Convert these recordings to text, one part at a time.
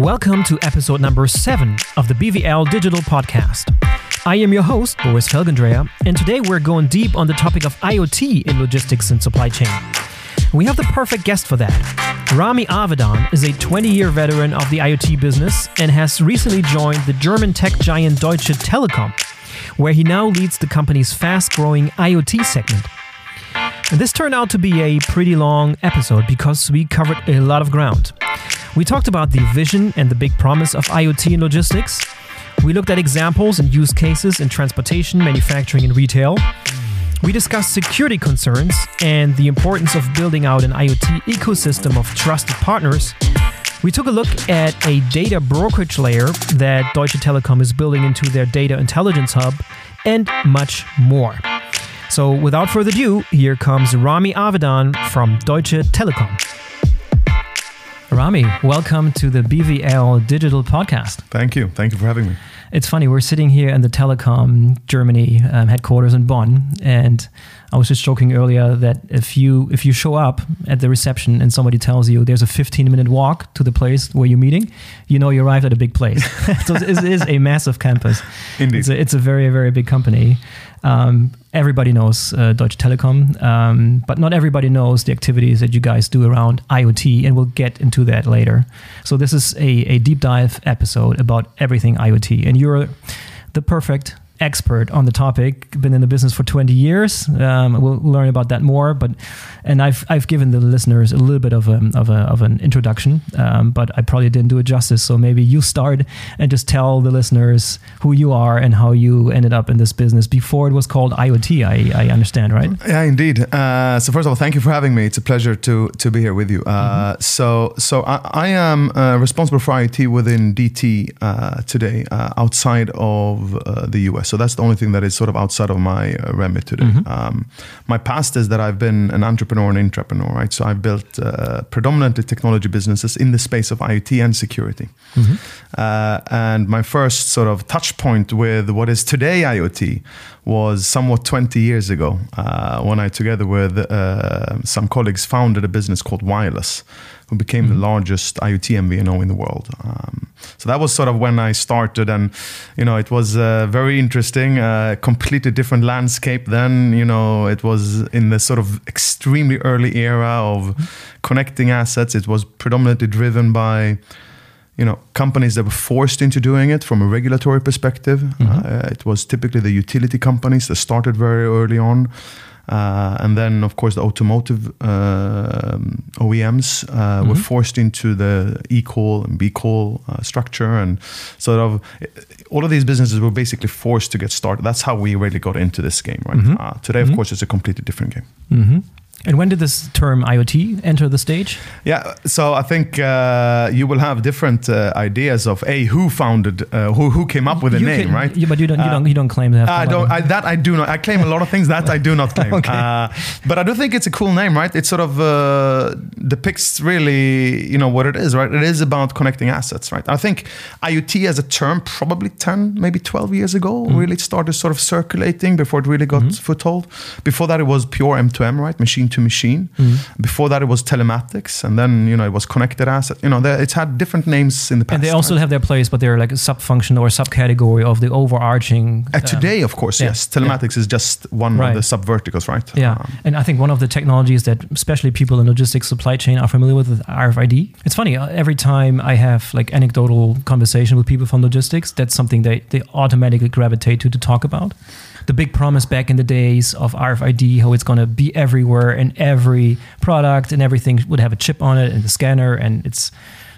Welcome to episode number seven of the BVL Digital Podcast. I am your host, Boris Felgendreher, and today we're going deep on the topic of IoT in logistics and supply chain. We have the perfect guest for that. Rami Avidan is a 20 year veteran of the IoT business and has recently joined the German tech giant Deutsche Telekom, where he now leads the company's fast growing IoT segment. And this turned out to be a pretty long episode because we covered a lot of ground. We talked about the vision and the big promise of IoT in logistics. We looked at examples and use cases in transportation, manufacturing, and retail. We discussed security concerns and the importance of building out an IoT ecosystem of trusted partners. We took a look at a data brokerage layer that Deutsche Telekom is building into their data intelligence hub, and much more. So, without further ado, here comes Rami Avidan from Deutsche Telekom. Rami, welcome to the BVL Digital Podcast. Thank you. Thank you for having me. It's funny, we're sitting here in the Telecom Germany um, headquarters in Bonn, and I was just joking earlier that if you if you show up at the reception and somebody tells you there's a 15 minute walk to the place where you're meeting, you know you arrived at a big place. so it is a massive campus. Indeed, it's a, it's a very very big company. Um, everybody knows uh, Deutsche Telekom, um, but not everybody knows the activities that you guys do around IoT, and we'll get into that later. So this is a, a deep dive episode about everything IoT, and you're the perfect expert on the topic. Been in the business for 20 years. Um, we'll learn about that more. But and I've I've given the listeners a little bit of a of, a, of an introduction, um, but I probably didn't do it justice. So maybe you start and just tell the listeners who you are and how you ended up in this business before it was called IoT. I, I understand, right? Yeah, indeed. Uh, so first of all, thank you for having me. It's a pleasure to to be here with you. Uh, mm-hmm. So so I, I am uh, responsible for IoT within DT uh, today, uh, outside of uh, the US. So that's the only thing that is sort of outside of my uh, remit today. Mm-hmm. Um, my past is that I've been an entrepreneur and intrapreneur, right? So I've built uh, predominantly technology businesses in the space of IoT and security. Mm-hmm. Uh, and my first sort of touch point with what is today IoT was somewhat 20 years ago uh, when I, together with uh, some colleagues, founded a business called Wireless who became mm-hmm. the largest IoT MVNO in the world. Um, so that was sort of when I started, and you know, it was uh, very interesting, uh, completely different landscape. Then, you know, it was in the sort of extremely early era of mm-hmm. connecting assets. It was predominantly driven by you know companies that were forced into doing it from a regulatory perspective. Mm-hmm. Uh, it was typically the utility companies that started very early on. Uh, and then, of course, the automotive uh, OEMs uh, mm-hmm. were forced into the e-call and BCall uh, structure, and sort of all of these businesses were basically forced to get started. That's how we really got into this game. Right mm-hmm. Uh, today, of mm-hmm. course, it's a completely different game. And when did this term IoT enter the stage? Yeah, so I think uh, you will have different uh, ideas of a who founded, uh, who who came up with the name, can, right? Yeah, but you don't, you don't, you don't claim that. I don't. I, that I do not. I claim a lot of things that I do not claim. okay. Uh, but I do think it's a cool name, right? It sort of uh, depicts really, you know, what it is, right? It is about connecting assets, right? I think IoT as a term probably ten, maybe twelve years ago, mm. really started sort of circulating before it really got mm-hmm. foothold. Before that, it was pure M2M, right? Machine to machine. Mm-hmm. Before that, it was telematics, and then you know it was connected asset. You know, it's had different names in the past. And they also right? have their place, but they're like a sub-function or subcategory of the overarching. Uh, today, of course, yeah, yes, telematics yeah. is just one right. of the sub-verticals, right? Yeah, um, and I think one of the technologies that especially people in logistics supply chain are familiar with is RFID. It's funny uh, every time I have like anecdotal conversation with people from logistics, that's something they they automatically gravitate to to talk about the big promise back in the days of RFID, how it's going to be everywhere and every product and everything would have a chip on it and the scanner, and it's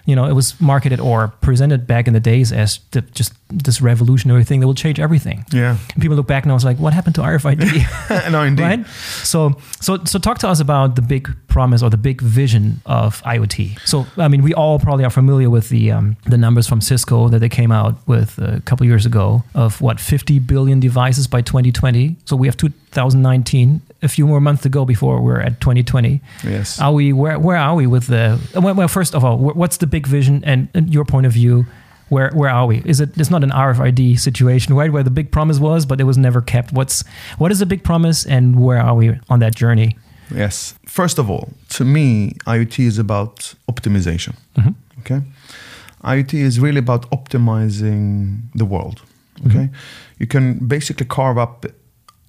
you know, it was marketed or presented back in the days as the, just this revolutionary thing that will change everything. Yeah. And people look back now, it's like, what happened to RFID? no, indeed. Right? So, so, so talk to us about the big promise or the big vision of IoT. So, I mean, we all probably are familiar with the um, the numbers from Cisco that they came out with a couple years ago of what 50 billion devices by 2020. So we have 2019 a few more months to go before we're at 2020. Yes. Are we where where are we with the well first of all what's the big vision and, and your point of view where where are we? Is it it's not an RFID situation, right? Where the big promise was, but it was never kept. What's what is the big promise and where are we on that journey? Yes. First of all, to me, IoT is about optimization. Mm-hmm. Okay. IoT is really about optimizing the world. Okay, you can basically carve up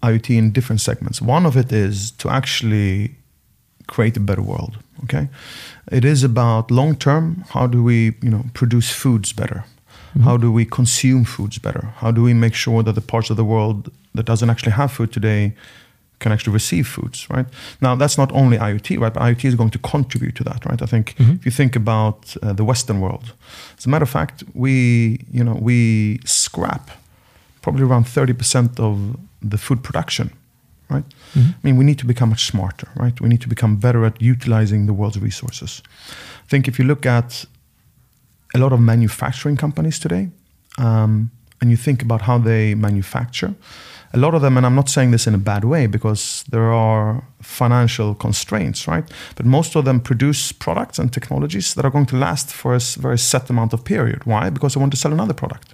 IoT in different segments. One of it is to actually create a better world. Okay, it is about long term. How do we, you know, produce foods better? Mm-hmm. How do we consume foods better? How do we make sure that the parts of the world that doesn't actually have food today can actually receive foods, right? Now, that's not only IoT, right? But IoT is going to contribute to that, right? I think mm-hmm. if you think about uh, the Western world, as a matter of fact, we, you know, we scrap probably around 30% of the food production, right? Mm-hmm. I mean, we need to become much smarter, right? We need to become better at utilizing the world's resources. I think if you look at a lot of manufacturing companies today, um, and you think about how they manufacture, a lot of them, and I'm not saying this in a bad way because there are financial constraints, right? But most of them produce products and technologies that are going to last for a very set amount of period. Why? Because they want to sell another product.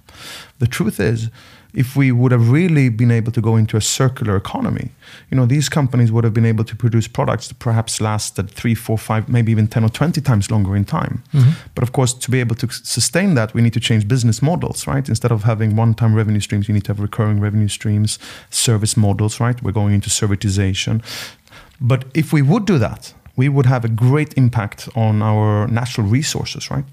The truth is, if we would have really been able to go into a circular economy, you know, these companies would have been able to produce products that perhaps lasted three, four, five, maybe even 10 or 20 times longer in time. Mm-hmm. But of course, to be able to sustain that, we need to change business models, right? Instead of having one time revenue streams, you need to have recurring revenue streams, service models, right? We're going into servitization. But if we would do that, we would have a great impact on our natural resources, right?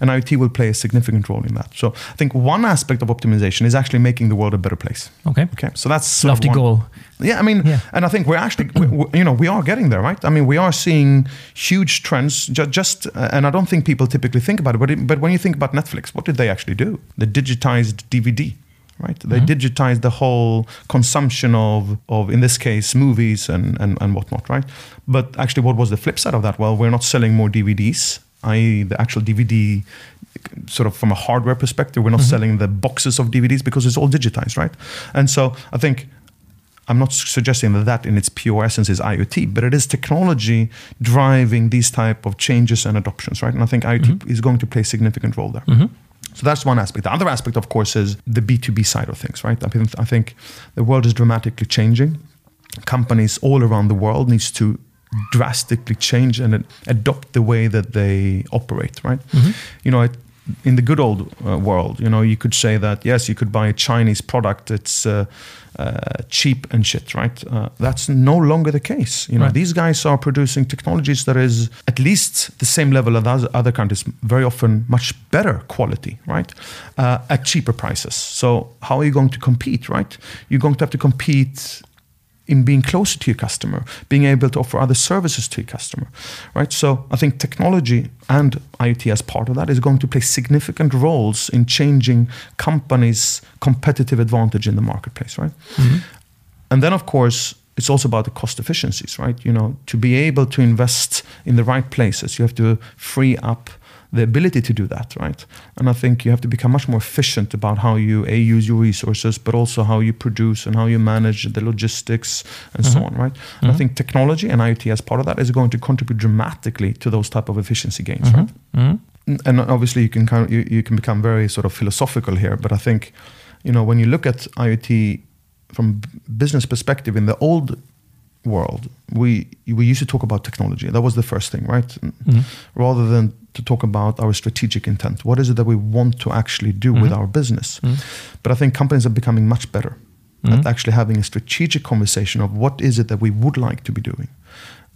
And IoT will play a significant role in that. So I think one aspect of optimization is actually making the world a better place. Okay. Okay, so that's sort of Lofty one- goal. Yeah, I mean, Yeah. and I think we're actually, we, we- you know, we are getting there, right? I mean, we are seeing huge trends. Ju- just, uh, and I don't think people typically think about it, but it, but when you think about Netflix, what did they actually do? They digitized DVD, right? They mm-hmm. digitized the whole consumption of, of in this case, movies and, and and whatnot, right? But actually, what was the flip side of that? Well, we're not selling more DVDs, i.e., the actual DVD sort of from a hardware perspective, we're not mm-hmm. selling the boxes of DVDs because it's all digitized, right? And so I think I'm not suggesting that that in its pure essence is IoT, but it is technology driving these type of changes and adoptions, right? And I think IoT mm-hmm. is going to play a significant role there. So that's one aspect. The other aspect, of course, is the B2B side of things, right? I, mean, I think the world is dramatically changing. Companies all around the world needs to drastically change and adopt the way that they operate, right? You know, it, in the good old uh, world, you know, you could say that yes, you could buy a Chinese product. It's uh, uh, cheap and shit, right? Uh, that's no longer the case. You know, Right. these guys are producing technologies that is at least the same level as other- countries, very often much better quality, right? Uh, at cheaper prices. So how are you going to compete, right? You're going to have to compete in being closer to your customer, being able to offer other services to your customer, right? So I think technology and IoT as part of that is going to play significant roles in changing companies' competitive advantage in the marketplace, right? Mm-hmm. And then, of course, it's also about the cost efficiencies, right? You know, to be able to invest in the right places, you have to free up the ability to do that, right? And I think you have to become much more efficient about how you a use your resources, but also how you produce and how you manage the logistics and so mm-hmm. on, right? And I mm-hmm. think technology and IoT as part of that is going to contribute dramatically to those type of efficiency gains, right? Mm-hmm. and obviously you can kind of, you, you can become very sort of philosophical here but i think you know when you look at iot from business perspective in the old world we we used to talk about technology. That was the first thing right? Mm-hmm. Rather than to talk about our strategic intent. What is it that we want to actually do with mm-hmm. our business? Mm-hmm. But i think companies are becoming much better at actually having a strategic conversation of what is it that we would like to be doing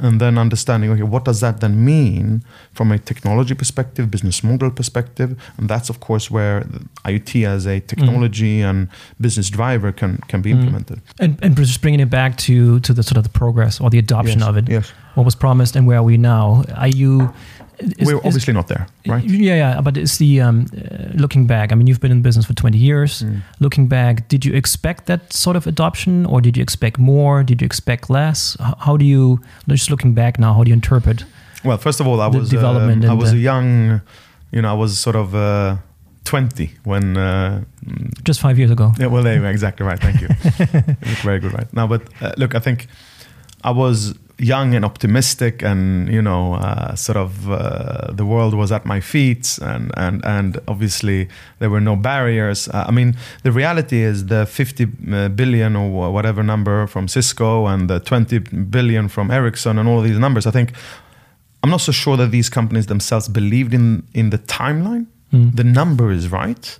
and then understanding okay what does that then mean from a technology perspective business model perspective and that's of course where iot as a technology mm-hmm. and business driver can can be mm-hmm. implemented And, and just bringing it back to to the sort of the progress or the adoption Yes, of it. yes. What was promised and where are we now? Are you? Is- we're is- obviously not there right Yeah, yeah. But it's the um, uh, looking back. I mean, you've been in business for 20 years. Mm. Looking back, did you expect that sort of adoption, or did you expect more? Did you expect less? How do you just looking back now? How do you interpret? well first of all i was um, i was a young you know i was sort of uh, 20 when uh, Just five years ago. Yeah, well, there. Exactly right. Thank you. you look very good, right? Now, but uh, look, I think I was young and optimistic, and you know, uh, sort of uh, the world was at my feet, and and and obviously there were no barriers. Uh, I mean, the reality is the 50 uh, or whatever number from Cisco and the 20 billion from Ericsson and all these numbers. I think I'm not so sure that these companies themselves believed in in the timeline The number is right,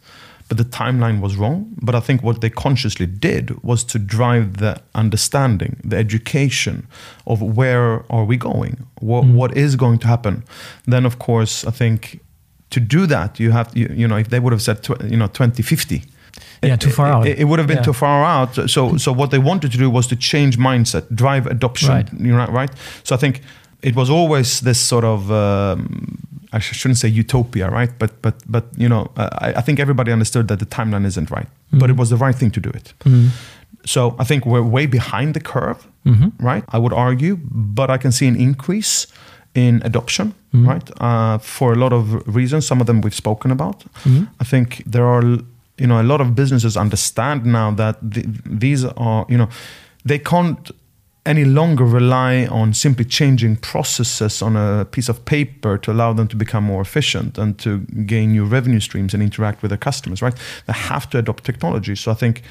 but the timeline was wrong. But I think what they consciously did was to drive the understanding, the education of where are we going, what, what is going to happen. Then, of course, I think to do that, you have you, you know if they would have said tw- you know 2050. Yeah, too far out. It, it would have been Yeah. too far out. So, so what they wanted to do was to change mindset, drive adoption. Right. You know, right? So I think it was always this sort of um, I sh- shouldn't say utopia, right? But but but you know, uh, I, I think everybody understood that the timeline isn't right, but mm-hmm. it was the right thing to do it. Mm-hmm. So I think we're way behind the curve, mm-hmm. right? I would argue, but I can see an increase in adoption, right? Uh, for a lot of reasons. Some of them we've spoken about. I think there are, you know, a lot of businesses understand now that th- these are, you know, they can't any longer rely on simply changing processes on a piece of paper to allow them to become more efficient and to gain new revenue streams and interact with their customers, right? They have to adopt technology. So I think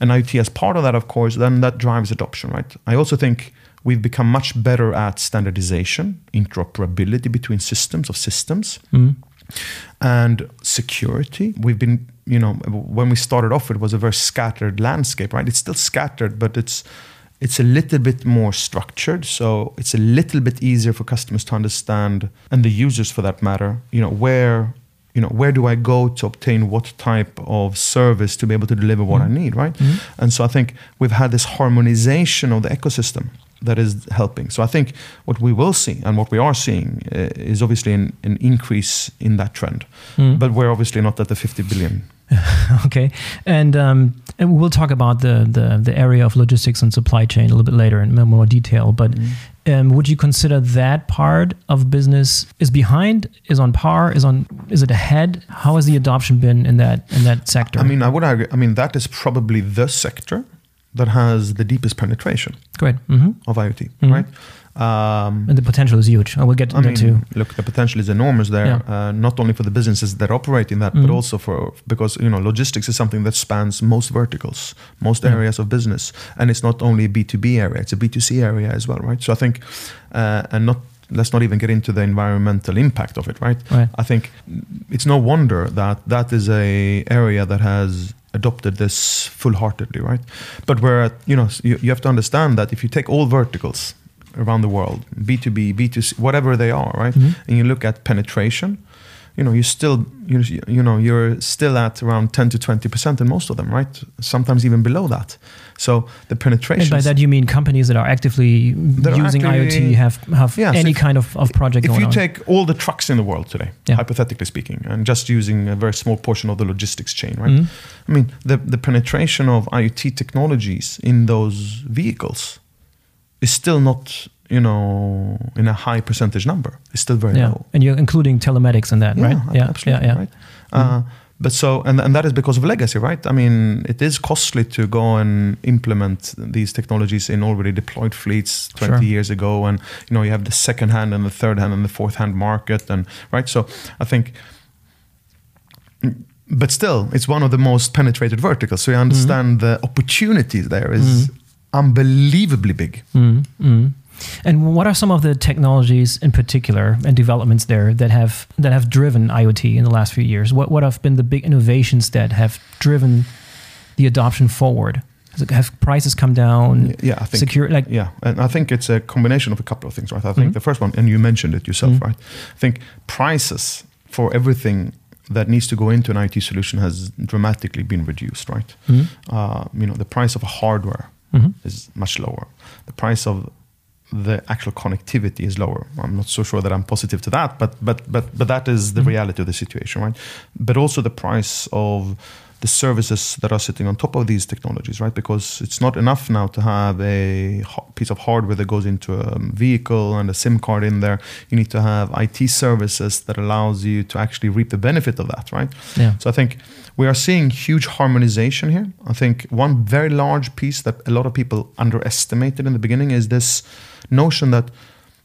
and IoT as part of that, of course, then that drives adoption, right? I also think we've become much better at standardization, interoperability between systems of systems, mm-hmm. and security. We've been, you know, when we started off, it was a very scattered landscape, right? It's still scattered, but it's it's a little bit more structured so it's a little bit easier for customers to understand and the users for that matter you know where you know where do i go to obtain what type of service to be able to deliver what i mm-hmm. need right? Mm-hmm. And so i think we've had this harmonization of the ecosystem that is helping. So i think what we will see and what we are seeing uh, is obviously an, an increase in that trend. Mm-hmm. But we're obviously not at the 50 billion okay, and um, and we'll talk about the, the the area of logistics and supply chain a little bit later in more detail. But um, would you consider that part of business is behind, is on par, is on is it ahead? How has the adoption been in that in that sector? I mean, I would argue. I mean, that is probably the sector that has the deepest penetration great, hmm of IoT, right? Um, and the potential is huge. I will get I into mean, too. look, the potential is enormous there. Yeah. Uh, not only for the businesses that operate in that, but also for because you know logistics is something that spans most verticals, most areas of business, and it's not only a B two B area; it's a B two C area as well, right? So I think, uh, and not let's not even get into the environmental impact of it, right? Right. I think it's no wonder that that is a area that has adopted this full-heartedly, right? But where you know you, you have to understand that if you take all verticals around the world, B2B, B2C, whatever they are, right? And you look at penetration, you know, you still, you, you know, you're still at around 10 to 20% in most of them, right? Sometimes even below that. So the penetration. And by that you mean companies that are actively That are using actively- IoT have have Yes, any if- kind of, of project if you on. take all the trucks in the world today, Yeah. hypothetically speaking, and just using a very small portion of the logistics chain, right? Mhm. I mean, the, the penetration of IoT technologies in those vehicles is still not, you know, in a high percentage number. It's still very yeah, low. and you're including telematics in that, right? Yeah, absolutely, yeah, yeah. right. Mm-hmm. Uh, but so, and, and that is because of legacy, right? I mean, it is costly to go and implement these technologies in already deployed fleets 20 Sure. years ago. And, you know, you have the second hand and the third hand and the fourth hand market. And, right. So I think, but still, it's one of the most penetrated verticals. So you mm-hmm. understand the opportunities there is mm-hmm. Unbelievably big. Mm, mm. And what are some of the technologies in particular and developments there that have that have driven IoT in the last few years? What what have been the big innovations that have driven the adoption forward? Have prices come down? Yeah, I think Secure like Yeah, and I think it's a combination of a couple of things, right? I think Mhm. the first one, and you mentioned it yourself, Mhm. right? I think prices for everything that needs to go into an IT solution has dramatically been reduced, right? Mhm. Uh, you know, the price of hardware Mhm. is much lower. The price of the actual connectivity is lower. I'm not so sure that I'm positive to that, but but but but that is the reality of the situation, right? But also the price of the services that are sitting on top of these technologies, right? Because it's not enough now to have a piece of hardware that goes into a um, vehicle and a SIM card in there. You need to have IT services that allows you to actually reap the benefit of that, right? yeah. So I think we are seeing huge harmonization here. I think one very large piece that a lot of people underestimated in the beginning is this notion that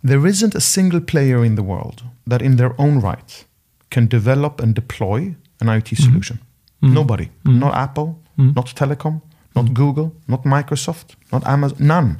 there isn't a single player in the world that, in their own right, can develop and deploy an IoT mm-hmm. solution. Mm. Nobody. Mm. Not Apple, mm. not Telecom, not Google, not Microsoft, not Amazon. None.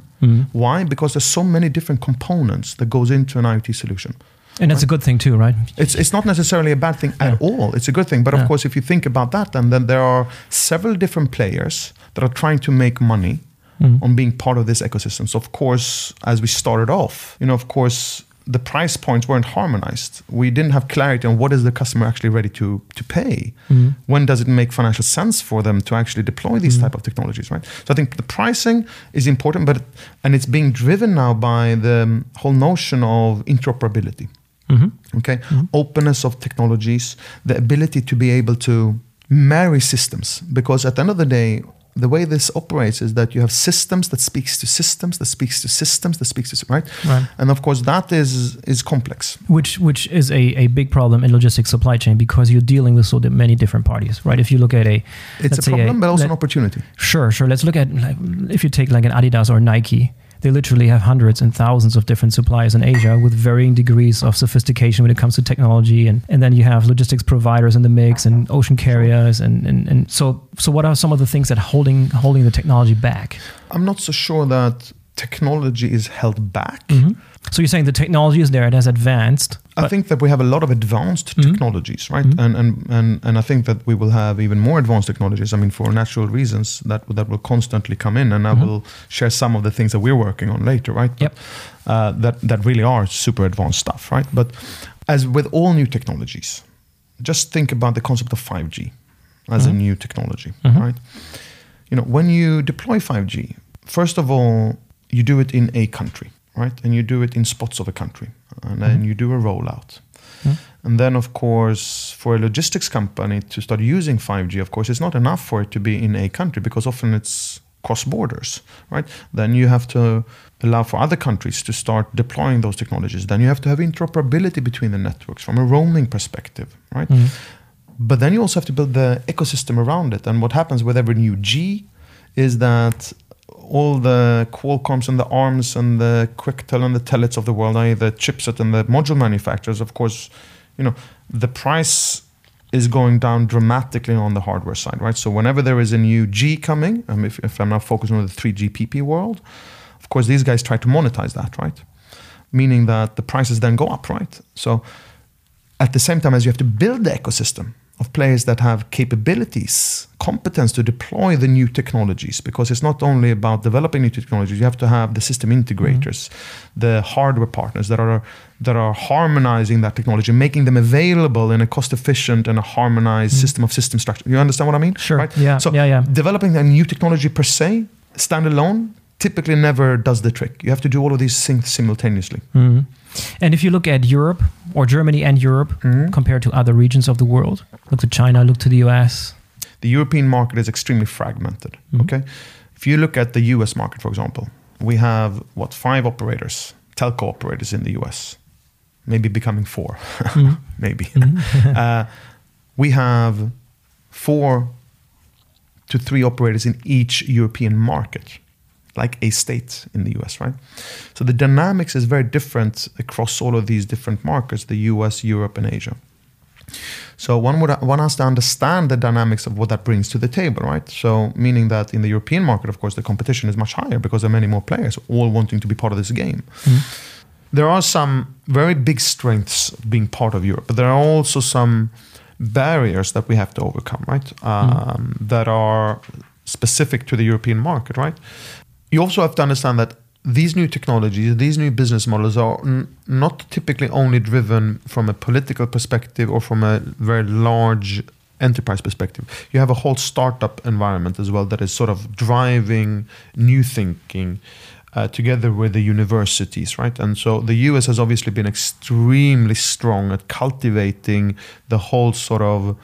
Why? Because there's so many different components that goes into an IoT solution. And that's a good thing too, right? It's, it's not necessarily a bad thing at all. It's a good thing. But Yeah. of course, if you think about that, then, then there are several different players that are trying to make money Mm. on being part of this ecosystem. So, of course, as we started off, you know, of course, the price points weren't harmonized. We didn't have clarity on what is the customer actually ready to, to pay. Mm. When does it make financial sense for them to actually deploy these type of technologies, right? So I think the pricing is important, but and it's being driven now by the whole notion of interoperability Mhm. okay openness of technologies the ability to be able to marry systems because at the end of the day the way this operates is that you have systems that speaks to systems that speaks to systems that speaks to right, Right. and of course that is is complex Which which is a, a big problem in logistics supply chain because you're dealing with so many different parties, right? If you look at a it's a problem but also let- an opportunity Sure, sure. Let's look at like, if you take like an Adidas or Nike. They literally have hundreds and thousands of different suppliers in Asia with varying degrees of sophistication when it comes to technology, and, and then you have logistics providers in the mix and ocean carriers, and, and, and so so what are some of the things that holding holding the technology back? i'm not so sure that technology is held back mm-hmm. So you're saying the technology is there, it has advanced. I think that we have a lot of advanced Mhm. technologies, right? Mhm. And, and and and I think that we will have even more advanced technologies. I mean, for natural reasons that that will constantly come in, and I Mhm. will share some of the things that we're working on later, right? Yep. Uh, that that really are super advanced stuff, right? But as with all new technologies, just think about the concept of 5G as a Mhm. new technology, Mhm. right? You know, when you deploy 5G, first of all, you do it in a country, right? And you do it in spots of a country, and then Mhm. you do a rollout. Mhm. And then, of course, for a logistics company to start using 5G, of course, it's not enough for it to be in a country because often it's cross borders, right? Then you have to allow for other countries to start deploying those technologies. Then you have to have interoperability between the networks from a roaming perspective, right? Mhm. But then you also have to build the ecosystem around it. And what happens with every new G is that all the Qualcomms and the ARMs and the Quectel and the Telits of the world, i.e. the chipset and the module manufacturers, of course, you know, the price is going down dramatically on the hardware side, right? So whenever there is a new G coming, um, if, if I'm now focusing on the 3GPP world, of course, these guys try to monetize that, right? Meaning that the prices then go up, right? So at the same time as you have to build the ecosystem of players that have capabilities, competence to deploy the new technologies, because it's not only about developing new technologies, you have to have the system integrators, the hardware partners that are that are harmonizing that technology, making them available in a cost-efficient and a harmonized system of system structure. You understand what I mean? Sure. Right? Yeah. So yeah. Yeah. developing a new technology per se, standalone, typically never does the trick. You have to do all of these things simultaneously. Mhm. And if you look at Europe or Germany and Europe Mhm. compared to other regions of the world, look to China, look to the US. the European market is extremely fragmented. Mhm. Okay, if you look at the U.S. market, for example, we have what five operators, telco operators in the U.S. Maybe becoming four, Mhm. maybe. Mhm. uh, we have four to three operators in each European market, like a state in the US, right? So the dynamics is very different across all of these different markets the US, Europe, and Asia. So one would one has to understand the dynamics of what that brings to the table, right? So meaning that in the European market, of course, the competition is much higher because there are many more players all wanting to be part of this game. Mhm. There are some very big strengths being part of Europe, but there are also some barriers that we have to overcome, right? Um, That are specific to the European market, right? You also have to understand that these new technologies, these new business models are n- not typically only driven from a political perspective or from a very large enterprise perspective. You have a whole startup environment as well that is sort of driving new thinking uh, together with the universities, right? And so the US has obviously been extremely strong at cultivating the whole sort of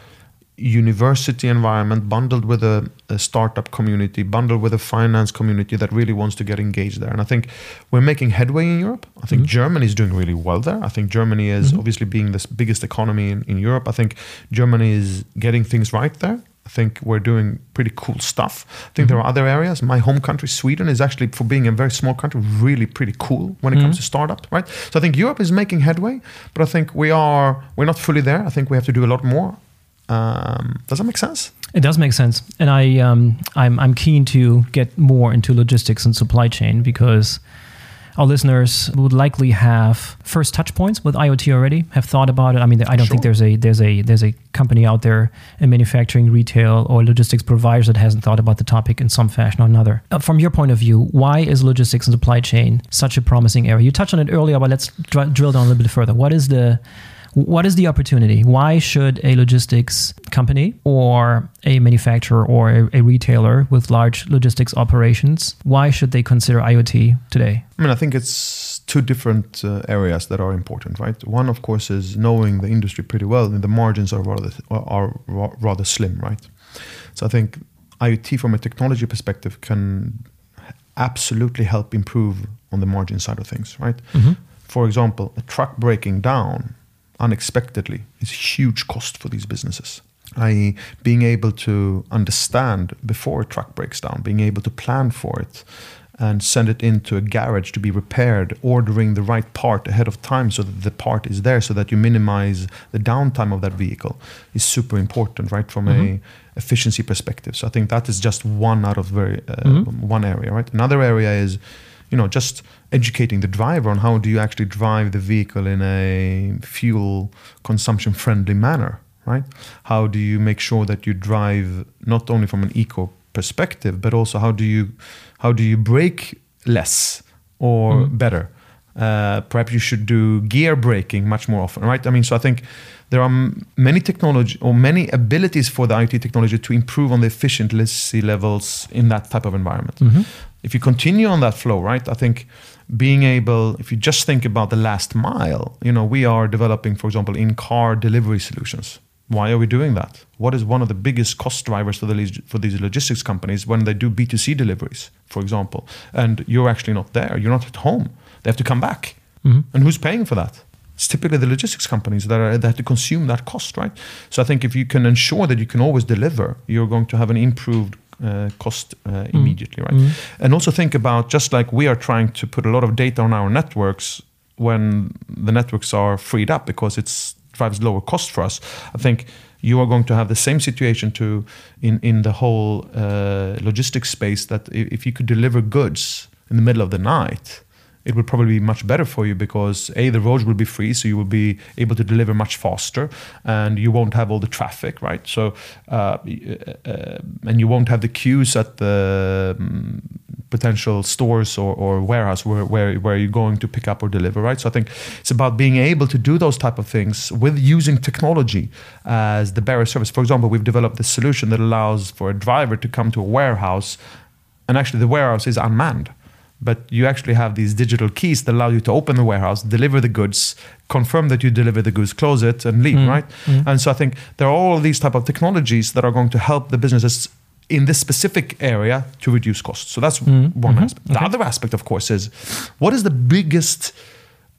university environment bundled with a, a startup community, bundled with a finance community that really wants to get engaged there. And I think we're making headway in Europe. I think Mhm. Germany is doing really well there. I think Germany is Mhm. obviously being the biggest economy in, in Europe. I think Germany is getting things right there. I think we're doing pretty cool stuff. I think there are other areas. My home country, Sweden, is actually, for being a very small country, really pretty cool when it comes Mhm. to startup, right? So I think Europe is making headway, but I think we are we're not fully there. I think we have to do a lot more. Um, does that make sense? It does make sense, and I um, I'm I'm keen to get more into logistics and supply chain because our listeners would likely have first touch points with IoT already, have thought about it. I mean, I don't Sure. think there's a there's a there's a company out there in manufacturing, retail, or logistics providers that hasn't thought about the topic in some fashion or another. Uh, from your point of view, why is logistics and supply chain such a promising area? You touched on it earlier, but let's dr- drill down a little bit further. What is the what is the opportunity? Why should a logistics company or a manufacturer or a, a retailer with large logistics operations, why should they consider IoT today? I mean, I think it's two different uh, areas that are important, right? One, of course, is knowing the industry pretty well, and the margins are rather are rather slim, right? So I think IoT, from a technology perspective, can absolutely help improve on the margin side of things, right? For example, a truck breaking down unexpectedly is a huge cost for these businesses. I.e., being able to understand before a truck breaks down, being able to plan for it, and send it into a garage to be repaired, ordering the right part ahead of time so that the part is there, so that you minimize the downtime of that vehicle, is super important, right, from a efficiency perspective. So I think that is just one out of very uh, one area, right. Another area is, you know, just educating the driver on how do you actually drive the vehicle in a fuel consumption friendly manner, right? How do you make sure that you drive not only from an eco perspective, but also how do you how do you brake less or mm-hmm. better? Uh, perhaps you should do gear braking much more often, right? I mean, so I think there are m- many technology or many abilities for the IoT technology to improve on the efficiency levels in that type of environment. If you continue on that flow, right? I think being able, if you just think about the last mile, you know, we are developing, for example, in-car delivery solutions. Why are we doing that? What is one of the biggest cost drivers for the for these logistics companies when they do B2C deliveries, for example, and you're actually not there, you're not at home. They have to come back, and who's paying for that? It's typically the logistics companies that are that have to consume that cost, right? So I think if you can ensure that you can always deliver, you're going to have an improved uh, cost uh, immediately, right? And also think about just like we are trying to put a lot of data on our networks when the networks are freed up because it drives lower cost for us. I think you are going to have the same situation to in in the whole uh, logistics space that if you could deliver goods in the middle of the night it would probably be much better for you because a the roads will be free so you will be able to deliver much faster and you won't have all the traffic right? So uh, uh, and you won't have the queues at the um, potential stores or, or warehouse where, where where you're going to pick up or deliver right? So i think it's about being able to do those type of things with using technology as the bearer service. For example we've developed this solution that allows for a driver to come to a warehouse and actually the warehouse is unmanned but you actually have these digital keys that allow you to open the warehouse deliver the goods confirm that you deliver the goods close it and leave mm-hmm. right? Mm-hmm. And so i think there are all these type of technologies that are going to help the businesses in this specific area to reduce costs. So that's mm-hmm. one aspect. The other aspect of course is what is the biggest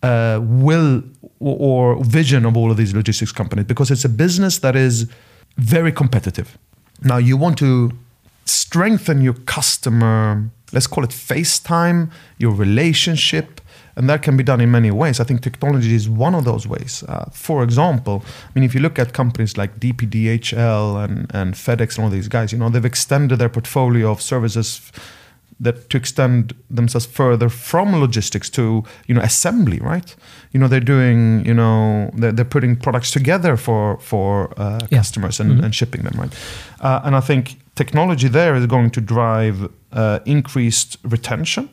uh, will or, or vision of all of these logistics companies? Because it's a business that is very competitive. Now you want to strengthen your customer, let's call it FaceTime, your relationship, and that can be done in many ways. I think technology is one of those ways. Uh, for example, I mean, if you look at companies like DPDHL and, and FedEx and all these guys, you know, they've extended their portfolio of services that to extend themselves further from logistics to you know assembly right you know they're doing you know they're, they're putting products together for for uh, Yeah. customers and, and shipping them right uh, and i think technology there is going to drive uh, increased retention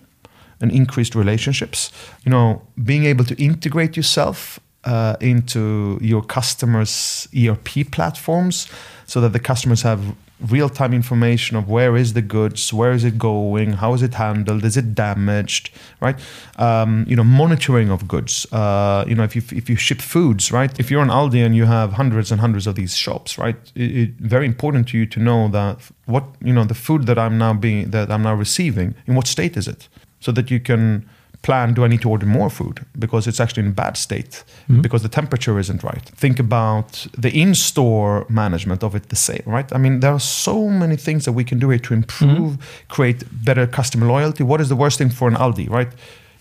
and increased relationships. You know being able to integrate yourself uh, into your customers erp platforms so that the customers have real-time information of where is the goods where is it going how is it handled is it damaged right? Um, you know monitoring of goods. Uh, you know if you if you ship foods right? If you're an aldi and you have hundreds and hundreds of these shops right? It, it very important to you to know that what you know the food that i'm now being that i'm now receiving in what state is it? So that you can plan do i need to order more food? Because it's actually in a bad state because the temperature isn't right. Think about the in-store management of it the same right? I mean there are so many things that we can do here to improve create better customer loyalty. What is the worst thing for an aldi right?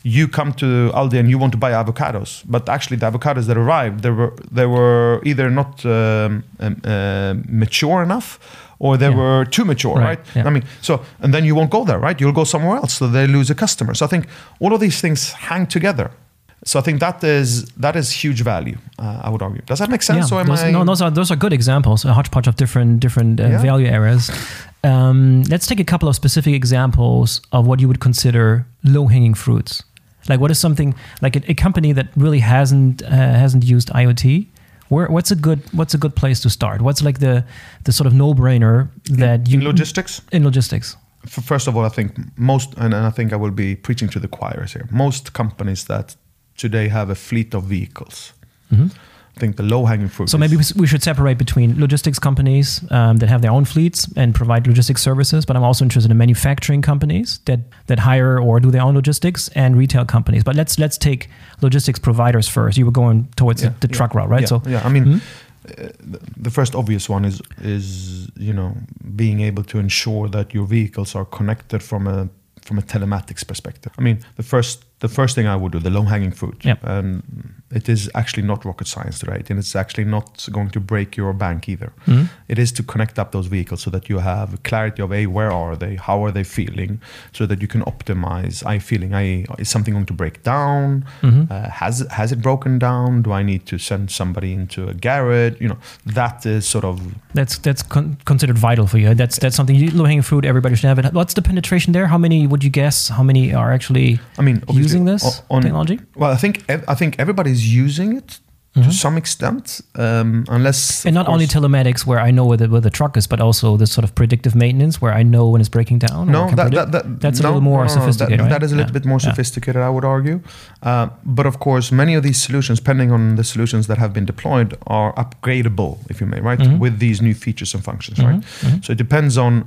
You come to Aldi and you want to buy avocados, but actually the avocados that arrived, they were they were either not um, um, uh, mature enough or they Yeah. were too mature, Right, right? yeah. I mean, so and then you won't go there, right? You'll go somewhere else, so they lose a customer. So I think all of these things hang together. So I think that is that is huge value. Uh, I would argue. Does that make sense? am those, I? no, those are those are good examples. A hodgepodge of different different uh, Yeah. value areas. Um, let's take a couple of specific examples of what you would consider low hanging fruits. Like, what is something like a, a company that really hasn't uh, hasn't used IoT? Where, what's a good what's a good place to start? What's like the the sort of no brainer that you in logistics. in logistics? First of all, I think most, and I think I will be preaching to the choirs here. Most companies that today have a fleet of vehicles, I think the low-hanging fruit. Mm-hmm. So maybe we should separate between logistics companies um, that have their own fleets and provide logistics services, but I'm also interested in manufacturing companies that that hire or do their own logistics and retail companies. But let's let's take logistics providers first. You were going towards Yeah, the, the yeah, truck route, right? Yeah, so yeah. I mean, Mhm. uh, the- the first obvious one is is you know being able to ensure that your vehicles are connected from a from a telematics perspective. I mean, the first the first thing I would do, the low hanging fruit, Yeah. and it is actually not rocket science, right? And it's actually not going to break your bank either. Mhm. It is to connect up those vehicles so that you have clarity of a where are they, how are they feeling, so that you can optimize. I feeling I is something going to break down? Mhm. Uh, has has it broken down? Do I need to send somebody into a garage? You know, that is sort of that's that's con- considered vital for you. That's that's something low hanging fruit. Everybody should have it. What's the penetration there? How many would you guess? How many are actually I mean obviously, using this on, technology? Well, I think I think everybody's using it to some extent, um, unless Mm-hmm. And not only telematics, where I know where the, where the truck is, but also the sort of predictive maintenance, where I know when it's breaking down. No, that, that, that, that's a no, little more no, no, sophisticated. That, right? that is a little Yeah. bit more Yeah. sophisticated, I would argue. Uh, but of course, many of these solutions, depending on the solutions that have been deployed, are upgradable, if you may, right, Mhm. with these new features and functions, right? mhm. So it depends on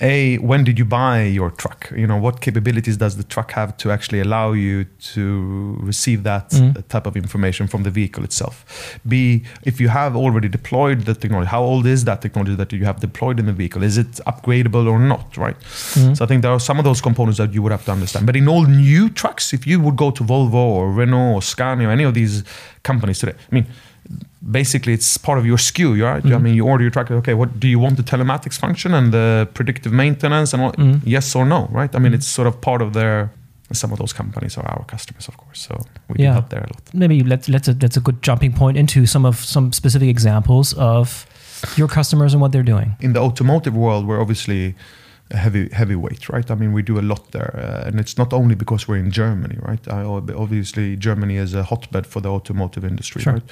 a when did you buy your truck? You know, what capabilities does the truck have to actually allow you to receive that uh, type of information from the vehicle itself? B, if you have already deployed the technology, how old is that technology that you have deployed in the vehicle? Is it upgradable or not? Right. Mhm. So I think there are some of those components that you would have to understand. But in all new trucks, if you would go to Volvo or Renault or Scania or any of these companies today, I mean, basically it's part of your SKU, you right? I Mhm. mean, you order your truck. Okay, what do you want the telematics function and the predictive maintenance and all? Mhm. Yes or no, right? I mean, Mhm. it's sort of part of their. Some of those companies are our customers, of course. So we Yeah. do help there a lot. maybe let's let's a, that's a good jumping point into some of some specific examples of your customers and what they're doing. in the automotive world, we're obviously heavy heavyweight, right? I mean, we do a lot there, uh, and it's not only because we're in Germany, right? I, obviously, Germany is a hotbed for the automotive industry, Sure. right?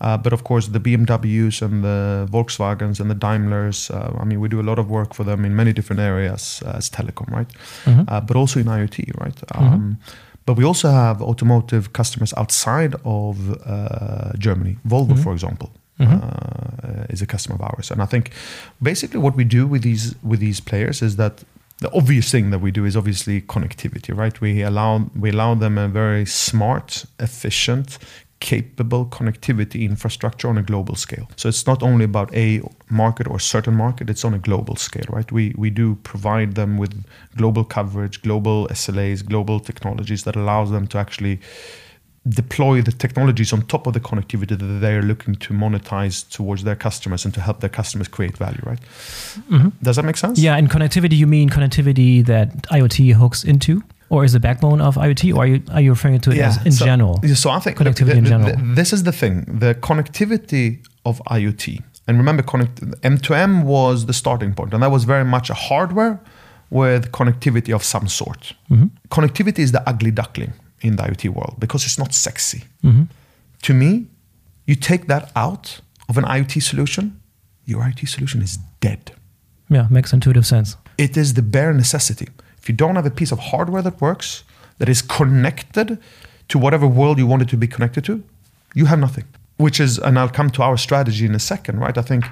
Uh, but of course, the BMWs and the Volkswagens and the Daimlers. Uh, I mean, we do a lot of work for them in many different areas uh, as telecom, right? Mhm. Uh, but also in IoT, right? Mhm. Um, but we also have automotive customers outside of uh, Germany. Volvo, Mhm. for example, Mhm. uh, is a customer of ours, and I think basically what we do with these with these players is that the obvious thing that we do is obviously connectivity, right? We allow we allow them a very smart, efficient, capable connectivity infrastructure on a global scale. So it's not only about a market or certain market; it's on a global scale, right? We we do provide them with global coverage, global SLAs, global technologies that allows them to actually deploy the technologies on top of the connectivity that they're looking to monetize towards their customers and to help their customers create value, right? Mhm. Does that make sense? Yeah, and connectivity, you mean connectivity that IoT hooks into, or is the backbone of IoT, or are you are you referring to it as in so, general? So I think Connectivity the- in general. the- this is the thing: the connectivity of IoT. And remember, connect, M2M was the starting point, and that was very much a hardware with connectivity of some sort. Mhm. Connectivity is the ugly duckling in the IoT world because it's not sexy. Mhm. To me, you take that out of an IoT solution, your IoT solution is dead. Yeah, makes intuitive sense. It is the bare necessity. If you don't have a piece of hardware that works, that is connected to whatever world you want it to be connected to, you have nothing. Which is, and I'll come to our strategy in a second, right? I think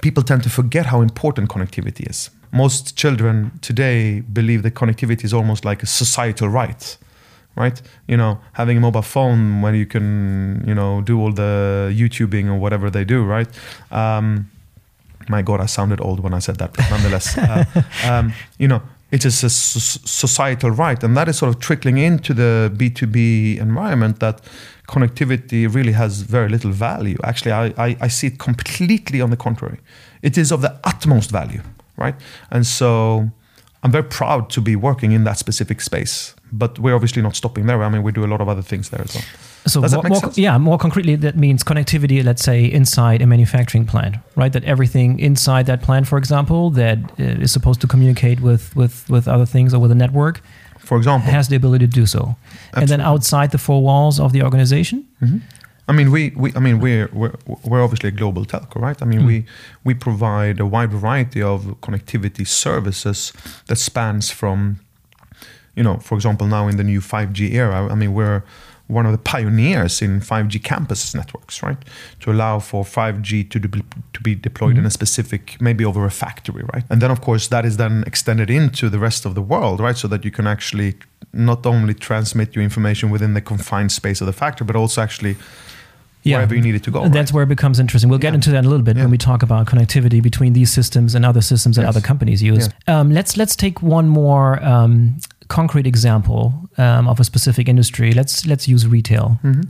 people tend to forget how important connectivity is. Most children today believe that connectivity is almost like a societal right, right? You know, having a mobile phone when you can, you know, do all the YouTubing or whatever they do, right? Um, my God, I sounded old when I said that, but nonetheless, uh, um, you know, it is a societal right, and that is sort of trickling into the B2B environment that connectivity really has very little value. Actually, I, I, I, see it completely on the contrary. It is of the utmost value, right? And so I'm very proud to be working in that specific space. But we're obviously not stopping there. I mean, we do a lot of other things there as well. So more, more yeah, more concretely, that means connectivity. Let's say inside a manufacturing plant, right? That everything inside that plant, for example, that uh, supposed to communicate with with with other things or with a network, for example, has the ability to do so. Absolutely. And then outside the four walls of the organization. Mm-hmm. I mean, we, we I mean, we're, we're, we're obviously a global telco, right? I mean, mm. we, we provide a wide variety of connectivity services that spans from, you know, for example, now in the new 5G era, I mean, we're one of the pioneers in 5G campus networks, right? To allow for 5G to, de- to be deployed mm-hmm. in a specific, maybe over a factory, right? And then, of course, that is then extended into the rest of the world, right? So that you can actually not only transmit your information within the confined space of the factory, but also actually yeah. wherever you need it to go. That's right? where it becomes interesting. We'll get yeah. into that a little bit yeah. when we talk about connectivity between these systems and other systems that yes. other companies use. Um, let's let's take one more um, concrete example um, of a specific industry. Let's let's use retail. Mm-hmm.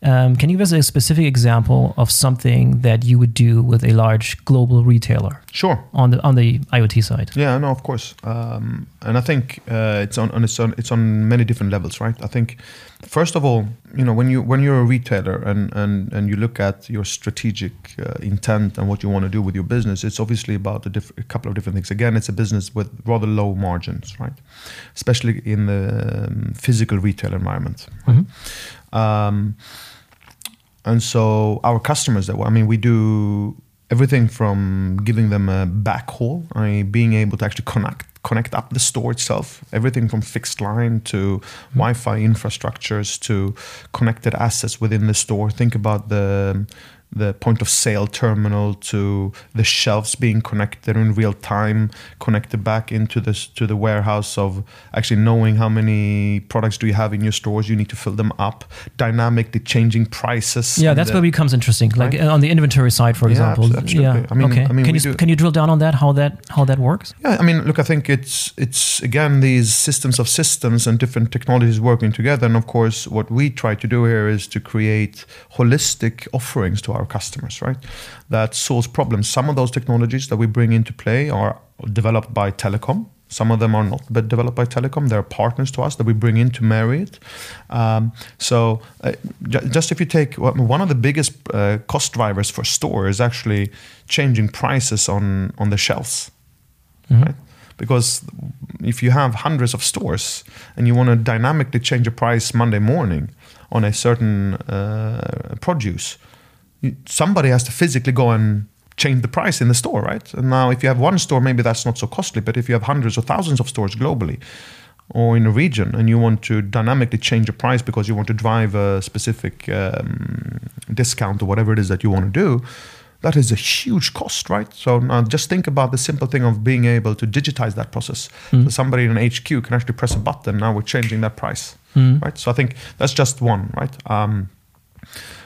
Um, can you give us a specific example of something that you would do with a large global retailer? Sure. On the on the IoT side. Yeah, no, of course. Um, and I think uh, it's on, on, it's on it's on many different levels, right? I think first of all, you know, when you when you're a retailer and and and you look at your strategic uh, intent and what you want to do with your business, it's obviously about a, diff- a, couple of different things. Again, it's a business with rather low margins, right? Especially in the um, physical retail environment. Right? Mm-hmm. Um, and so our customers that I mean we do everything from giving them a backhaul, I mean, being able to actually connect connect up the store itself, everything from fixed line to mm-hmm. Wi-Fi infrastructures to connected assets within the store. Think about the the point of sale terminal to the shelves being connected in real time, connected back into this to the warehouse of actually knowing how many products do you have in your stores. You need to fill them up, dynamically changing prices. Yeah, that's the, where it becomes interesting. Like right? on the inventory side, for example. Yeah, absolutely. Yeah. I mean, okay. I mean, can you do, can you drill down on that? How that how that works? Yeah, I mean, look, I think it's it's again these systems of systems and different technologies working together. And of course, what we try to do here is to create holistic offerings to our our customers, right? That solves problems. Some of those technologies that we bring into play are developed by Telekom. Some of them are not but developed by Telekom. They're partners to us that we bring in to marry it. Um, so, uh, j- just if you take one of the biggest uh, cost drivers for store is actually changing prices on on the shelves, mm-hmm. right? Because if you have hundreds of stores and you want to dynamically change a price Monday morning on a certain uh, produce, somebody has to physically go and change the price in the store, right? And now, if you have one store, maybe that's not so costly. But if you have hundreds or thousands of stores globally or in a region and you want to dynamically change a price because you want to drive a specific um, discount or whatever it is that you want to do, that is a huge cost, right? So now just think about the simple thing of being able to digitize that process. Mm. So somebody in an HQ can actually press a button. Now we're changing that price, mm. right? So I think that's just one, right? Um,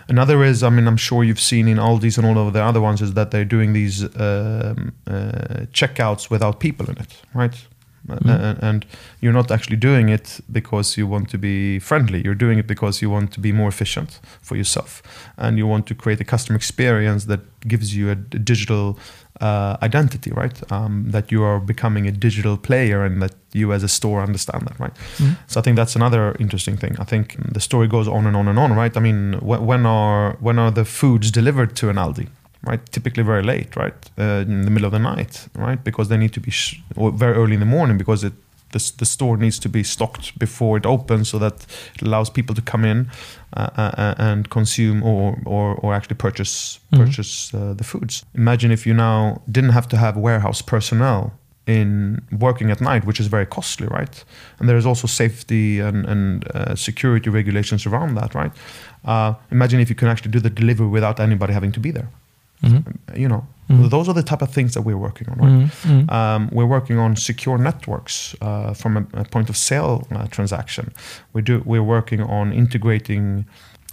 Another is, I mean, I'm sure you've seen in Aldi's and all of the other ones, is that they're doing these um, uh, checkouts without people in it, right? Mm. And you're not actually doing it because you want to be friendly. You're doing it because you want to be more efficient for yourself, and you want to create a customer experience that gives you a, a digital uh, identity, right? Um, that you are becoming a digital player and that you as a store understand that, right? Mm-hmm. So I think that's another interesting thing. I think the story goes on and on and on, right? I mean, wh- when are when are the foods delivered to an Aldi? Right, typically very late, right, uh, in the middle of the night, right, because they need to be sh- or very early in the morning because it the, the store needs to be stocked before it opens so that it allows people to come in uh, uh, uh and consume or, or, or actually purchase mm-hmm. purchase uh, the foods. Imagine if you now didn't have to have warehouse personnel in working at night, which is very costly, right? And there is also safety and, and uh, security regulations around that, right? Uh, imagine if you can actually do the delivery without anybody having to be there. Mm-hmm. You know, Mm. Those are the type of things that we're working on. Right? Mm. Um, we're working on secure networks uh, from a, a, point of sale uh, transaction. We do. We're working on integrating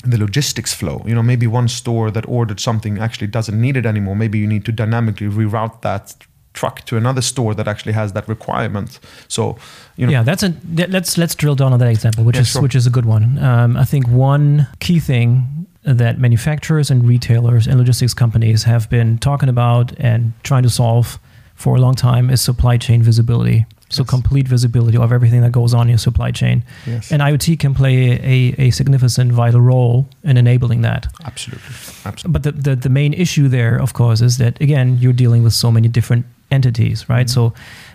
the logistics flow. You know, maybe one store that ordered something actually doesn't need it anymore. Maybe you need to dynamically reroute that truck to another store that actually has that requirement. So, you know, yeah, that's a let's let's drill down on that example, which Yeah, is sure. which is a good one. Um, I think one key thing that manufacturers and retailers and logistics companies have been talking about and trying to solve for a long time is supply chain visibility. So Yes. complete visibility of everything that goes on in your supply chain, yes, and IoT can play a, a significant vital role in enabling that. absolutely, absolutely. But the, the, the main issue there, of course, is that again you're dealing with so many different entities, right? So,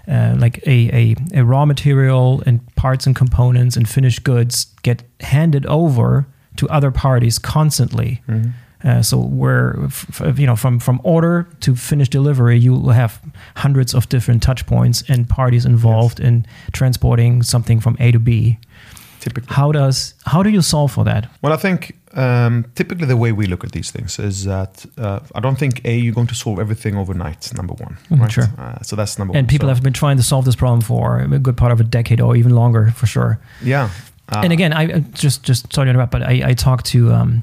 uh, like a, a, a raw material and parts and components and finished goods get handed over to other parties constantly. Mhm. Uh, so where f- f- you know from from order to finished delivery, you will have hundreds of different touch points and parties involved in transporting something from A to B. Typically. How does how do you solve for that? Well, I think um, typically the way we look at these things is that uh, I don't think a you're going to solve everything overnight. Number one, Mhm, right? sure. Uh, so that's number And one. And people So, have been trying to solve this problem for a good part of a decade or even longer, for sure. yeah. Uh, and again, I uh, just just sorry to interrupt, but I, I talked to um,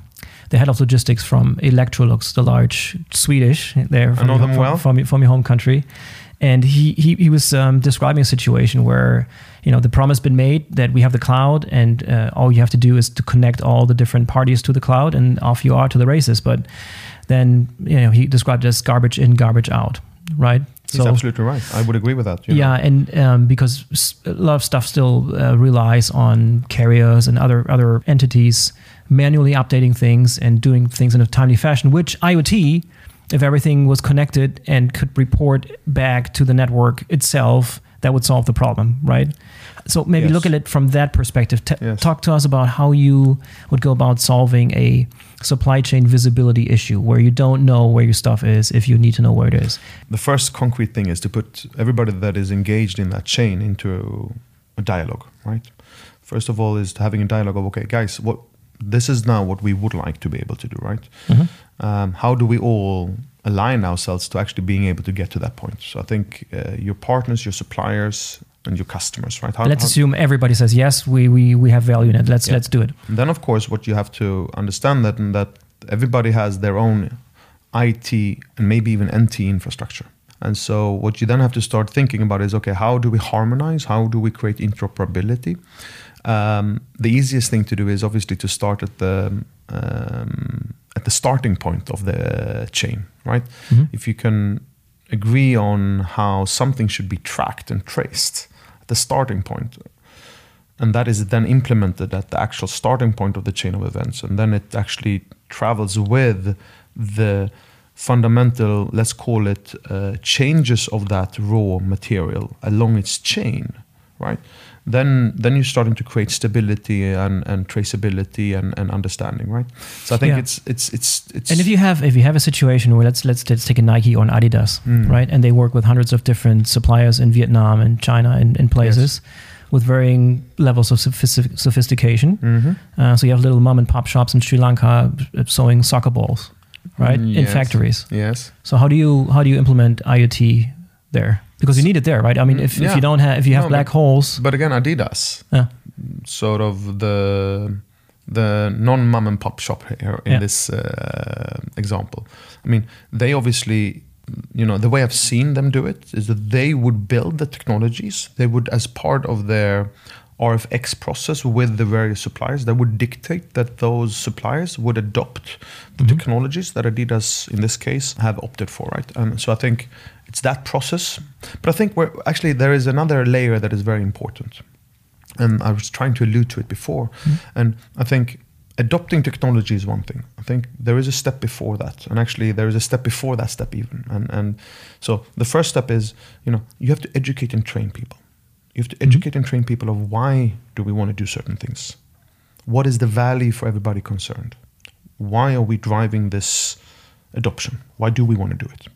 the head of logistics from Electrolux, the large Swedish there from, know your- them from, well. from, from your home country, and he he, he was um, describing a situation where you know the promise been made that we have the cloud and uh, all you have to do is to connect all the different parties to the cloud and off you are to the races. But then you know he described it as garbage in, garbage out, right? he's absolutely right. I would agree with that. know. Yeah, and um, because a lot of stuff still uh, relies on carriers and other other entities manually updating things and doing things in a timely fashion. Which IoT, if everything was connected and could report back to the network itself, that would solve the problem, right? So maybe Yes. look at it from that perspective. T- Yes. Talk to us about how you would go about solving a supply chain visibility issue where you don't know where your stuff is if you need to know where it is. The first concrete thing is to put everybody that is engaged in that chain into a dialogue, right? First of all, is having a dialogue of okay, guys, what this is now what we would like to be able to do, right? Mhm. Um, how do we all align ourselves to actually being able to get to that point? So I think uh, your partners, your suppliers, and your customers, right? How, Let's how- assume everybody says yes. We we, we have value in it. Let's Yeah. let's do it. And then, of course, what you have to understand that and that everybody has their own IT and maybe even NT infrastructure. And so, what you then have to start thinking about is okay, how do we harmonize? How do we create interoperability? Um, the easiest thing to do is obviously to start at the um, at the starting point of the chain, right? Mhm. If you can agree on how something should be tracked and traced at the starting point, and that is then implemented at the actual starting point of the chain of events and then it actually travels with the fundamental let's call it uh, changes of that raw material along its chain right then then you're starting to create stability and, and traceability and, and understanding right so i think Yeah. it's it's it's it's And if you have if you have a situation where let's let's let's take a Nike or an Adidas, Mm. right? And they work with hundreds of different suppliers in Vietnam and China and, and places with varying levels of sophistic- sophistication. Mhm. Uh, so you have little mom and pop shops in Sri Lanka uh, sewing soccer balls, right? In Yes. factories. yes So how do you how do you implement IoT there? Because you need it there, right? I mean, if, if you don't have if you have No, black but- holes, but again adidas yeah, sort of the the non mom and pop shop here in Yeah. this uh, example. I mean, they obviously, you know, the way I've seen them do it is that they would build the technologies. They would, as part of their RFX process with the various suppliers, they would dictate that those suppliers would adopt the technologies that Adidas, in this case, have opted for, right? And so I think it's that process. But I think we're actually there is another layer that is very important and I was trying to allude to it before. Mm-hmm. And I think adopting technology is one thing. I think there is a step before that, and actually there is a step before that step even. And and so the first step is you know you have to educate and train people. You have to mm-hmm. educate and train people of why do we want to do certain things. What is the value for everybody concerned? Why are we driving this adoption? Why do we want to do it?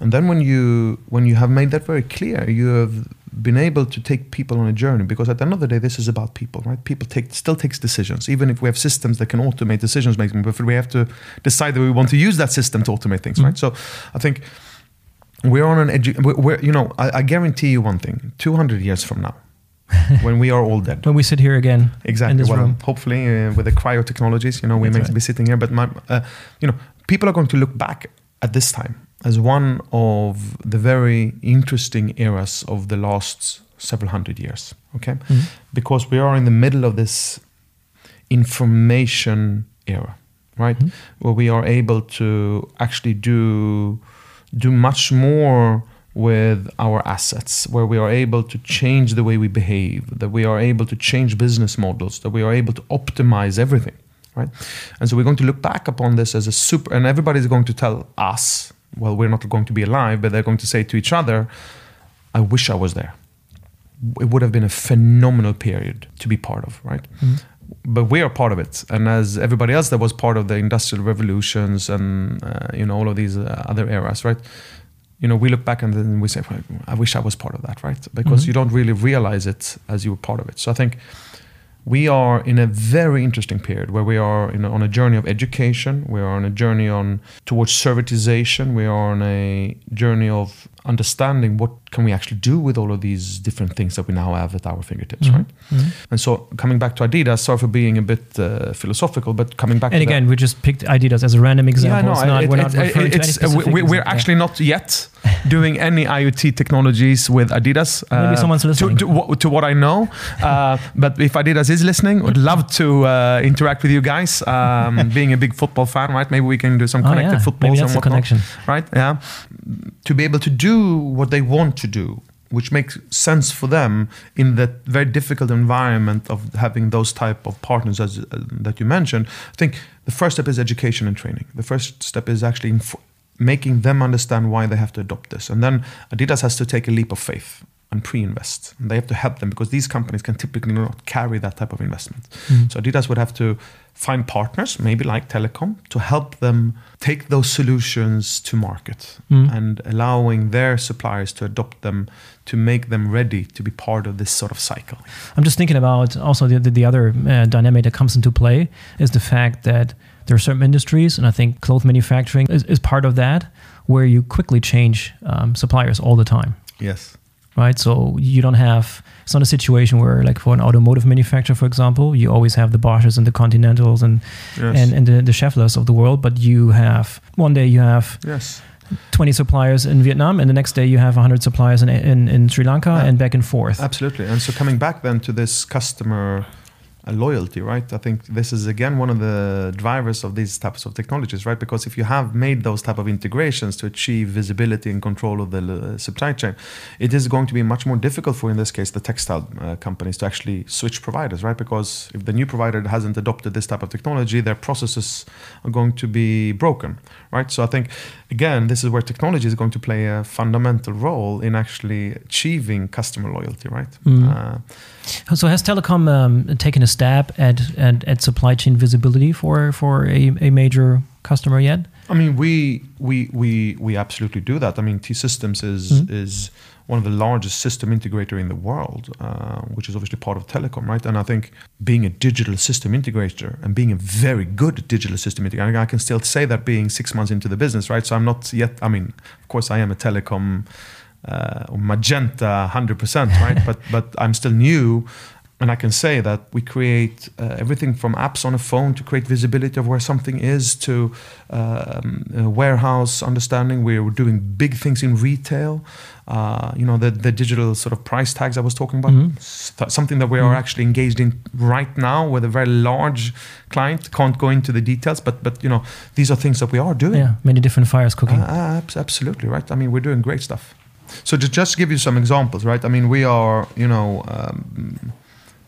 And then when you when you have made that very clear, you have been able to take people on a journey because at the end of the day, this is about people, right? People take still takes decisions, even if we have systems that can automate decisions making. But we have to decide that we want to use that system to automate things, right? So I think we're on an edu- we're, we're you know I, I guarantee you one thing: two hundred years from now, when we are all dead, when we sit here again Exactly. in this well, room. hopefully uh, with the cryo technologies, you know, we That's may right. be sitting here, but my, uh, you know, people are going to look back at this time as one of the very interesting eras of the last several hundred years. Okay, Mm-hmm. because we are in the middle of this information era, right? Mhm. Where we are able to actually do do much more with our assets, where we are able to change the way we behave, that we are able to change business models, that we are able to optimize everything, right? And so we're going to look back upon this as a super, and everybody's going to tell us, well, we're not going to be alive, but they're going to say to each other, I wish I was there. It would have been a phenomenal period to be part of, right? But we are part of it, and as everybody else that was part of the industrial revolutions and uh, you know all of these uh, other eras, right? You know, we look back and then we say, well, "I wish I was part of that," right? Because Mhm. you don't really realize it as you were part of it. So I think we are in a very interesting period where we are a, on a journey of education. We are on a journey on towards servitization. We are on a journey of understanding what can we actually do with all of these different things that we now have at our fingertips, Mhm. right? Mhm. And so coming back to Adidas, sorry for being a bit uh, philosophical, but coming back And to that- again, we just picked Adidas as a random example. it's not, it- we're not it- referring to any uh, we- specific we- We're example. actually not yet doing any IoT technologies with Adidas. Maybe someone's to, listening. To, wha- to what I know, uh, but if Adidas is listening, would love to uh, interact with you guys. Um, being a big football fan, right? Maybe we can do some Oh, connected yeah. footballs and whatnot, connection. right? Yeah, to be able to do what they want to do. Which makes sense for them in that very difficult environment of having those type of partners as uh, that you mentioned. I think the first step is education and training. The first step is actually making them understand why they have to adopt this, and then Adidas has to take a leap of faith and pre-invest. And they have to help them because these companies can typically not carry that type of investment. Mm. So Adidas would have to find partners, maybe like Telekom, to help them take those solutions to market Mm. and allowing their suppliers to adopt them to make them ready to be part of this sort of cycle. I'm just thinking about also the, the, the other uh, dynamic that comes into play is the fact that there are certain industries, and I think cloth manufacturing is, is part of that, where you quickly change um, suppliers all the time, Yes. Right? So you don't have, it's not a situation where, like for an automotive manufacturer, for example, you always have the Bosches and the Continentals and, Yes. and, and the, the Schaefflers of the world, but you have, one day you have yes. 20 suppliers in Vietnam, and the next day you have 100 suppliers in, in, in Sri Lanka, Yeah. and back and forth. Absolutely. And so coming back then to this customer loyalty, right? I think this is again one of the drivers of these types of technologies, right? Because if you have made those type of integrations to achieve visibility and control of the uh, supply chain, it is going to be much more difficult for, in this case, the textile uh, companies to actually switch providers, right? Because if the new provider hasn't adopted this type of technology, their processes are going to be broken, right? So I think again, this is where technology is going to play a fundamental role in actually achieving customer loyalty, right? Mm. Uh, So has Telekom um, taken a stab at, at at supply chain visibility for for a, a major customer yet? I mean, we we we we absolutely do that. I mean, T Systems is Mhm. is one of the largest system integrator in the world, uh, which is obviously part of Telekom, right? And I think being a digital system integrator and being a very good digital system integrator, I can still say that being six months into the business, right? So I'm not yet. I mean, of course, I am a Telekom uh, Magenta 100%, right? but but I'm still new. And I can say that we create uh, everything from apps on a phone to create visibility of where something is to um, uh, warehouse understanding. We're doing big things in retail. Uh, you know, the, the digital sort of price tags I was talking about, Mhm. S- something that we are Mhm. actually engaged in right now with a very large client. Can't go into the details, but but you know, these are things that we are doing. Yeah, many different fires cooking. Uh, abs- absolutely right. I mean, we're doing great stuff. So to just give you some examples, right? I mean, we are, you know, um,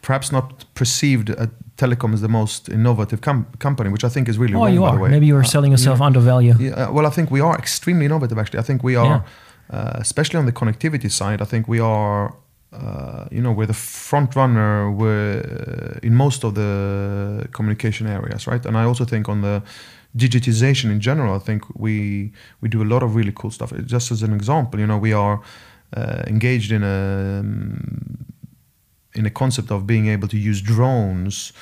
perhaps not perceived at Telekom as the most innovative com- company, which I think is really oh, wrong. you by are. the way. Maybe you are Uh, selling yourself yeah. under value. Yeah, uh, well, I think we are extremely innovative. Actually, I think we are, uh, especially on the connectivity side. I think we are, uh, you know, we're the front runner. We're uh, in most of the communication areas, right? And I also think on the digitization in general, I think we we do a lot of really cool stuff. Just as an example, you know, we are uh, engaged in a um, in the concept of being able to use drones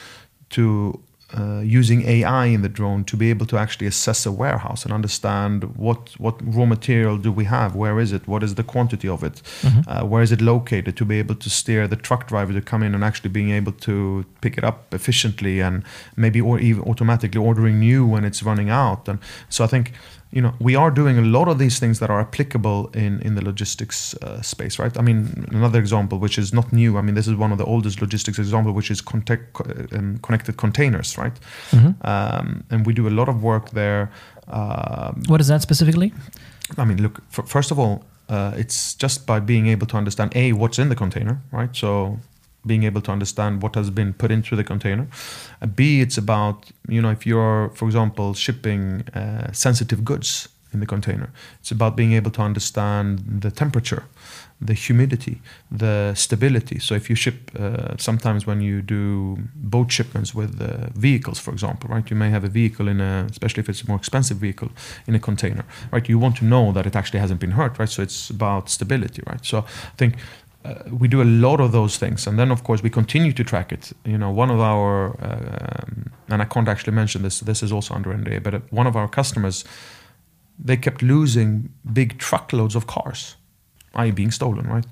to uh, using AI in the drone to be able to actually assess a warehouse and understand what what raw material do we have, where is it, what is the quantity of it, Mhm. uh, where is it located, to be able to steer the truck driver to come in and actually being able to pick it up efficiently and maybe or even automatically ordering new when it's running out. And so I think you know, we are doing a lot of these things that are applicable in, in the logistics uh, space, right? I mean, another example, which is not new. I mean, this is one of the oldest logistics example, which is contact, um, connected containers, right? Um, and we do a lot of work there. Um, What is that specifically? I mean, look. f first of all, uh, it's just by being able to understand a what's in the container, right? So being able to understand what has been put into the container. Uh, b it's about you know if you're, for example, shipping uh, sensitive goods in the container. It's about being able to understand the temperature, the humidity, the stability. So if you ship, uh, sometimes when you do boat shipments with uh, vehicles, for example, right, you may have a vehicle in a, especially if it's a more expensive vehicle, in a container, right? You want to know that it actually hasn't been hurt, right? So it's about stability, right? So I think uh, we do a lot of those things. And then of course we continue to track it. You know one of our uh, um, and i can't actually mention this this is also under nda but uh, one of our customers they kept losing big truckloads of cars i.e. being stolen right?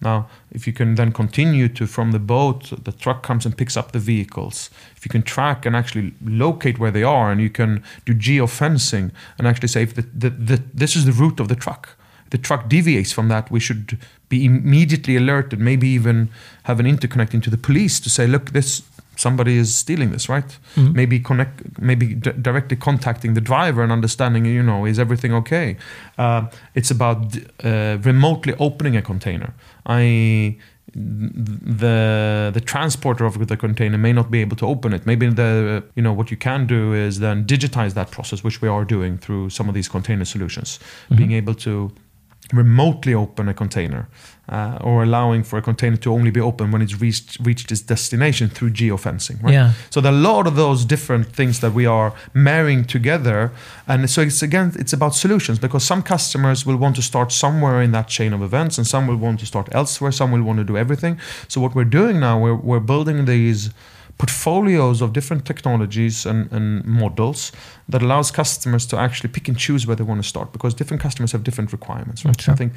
Now if you can then continue to from the boat the truck comes and picks up the vehicles. If you can track and actually locate where they are and you can do geofencing and actually say if the, the, the, this is the route of the truck the truck deviates from that, we should be immediately alerted, maybe even have an interconnect into the police to say, look, this somebody is stealing this, right? Mhm. Maybe connect, maybe d- directly contacting the driver and understanding, you know, is everything okay? Uh, it's about uh, remotely opening a container. I the the transporter of the container may not be able to open it. Maybe the you know what you can do is then digitize that process, which we are doing through some of these container solutions, being able to remotely open a container uh, or allowing for a container to only be open when it's reached reached its destination through geofencing right Yeah. so there are a lot of those different things that we are marrying together and so it's again it's about solutions because some customers will want to start somewhere in that chain of events and some will want to start elsewhere some will want to do everything so what we're doing now we're, we're building these portfolios of different technologies and, and models that allows customers to actually pick and choose where they want to start because different customers have different requirements right? So i think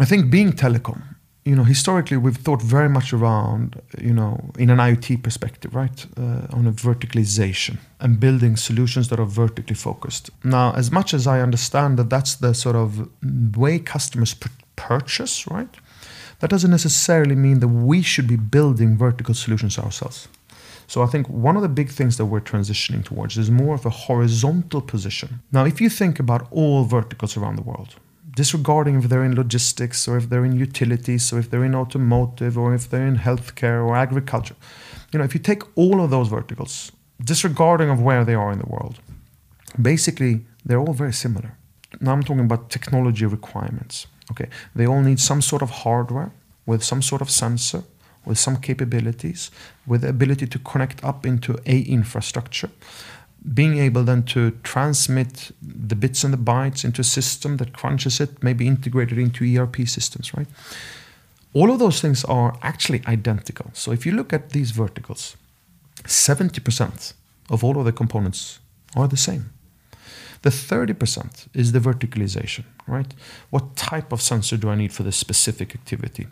i think being Telekom you know historically we've thought very much around you know in an iot perspective right uh, on a verticalization and building solutions that are vertically focused. Now as much as i understand that that's the sort of way customers pur- purchase right that doesn't necessarily mean that we should be building vertical solutions ourselves so I think one of the big things that we're transitioning towards is more of a horizontal position. Now, if you think about all verticals around the world, disregarding if they're in logistics or if they're in utilities or if they're in automotive or if they're in healthcare or agriculture, you know, if you take all of those verticals, disregarding of where they are in the world, basically they're all very similar. Now I'm talking about technology requirements. Okay, they all need some sort of hardware with some sort of sensor with some capabilities, with the ability to connect up into a infrastructure, being able then to transmit the bits and the bytes into a system that crunches it, maybe integrated into ERP systems, right? All of those things are actually identical. So if you look at these verticals, 70% of all of the components are the same. The 30% is the verticalization, right? What type of sensor do I need for this specific activity?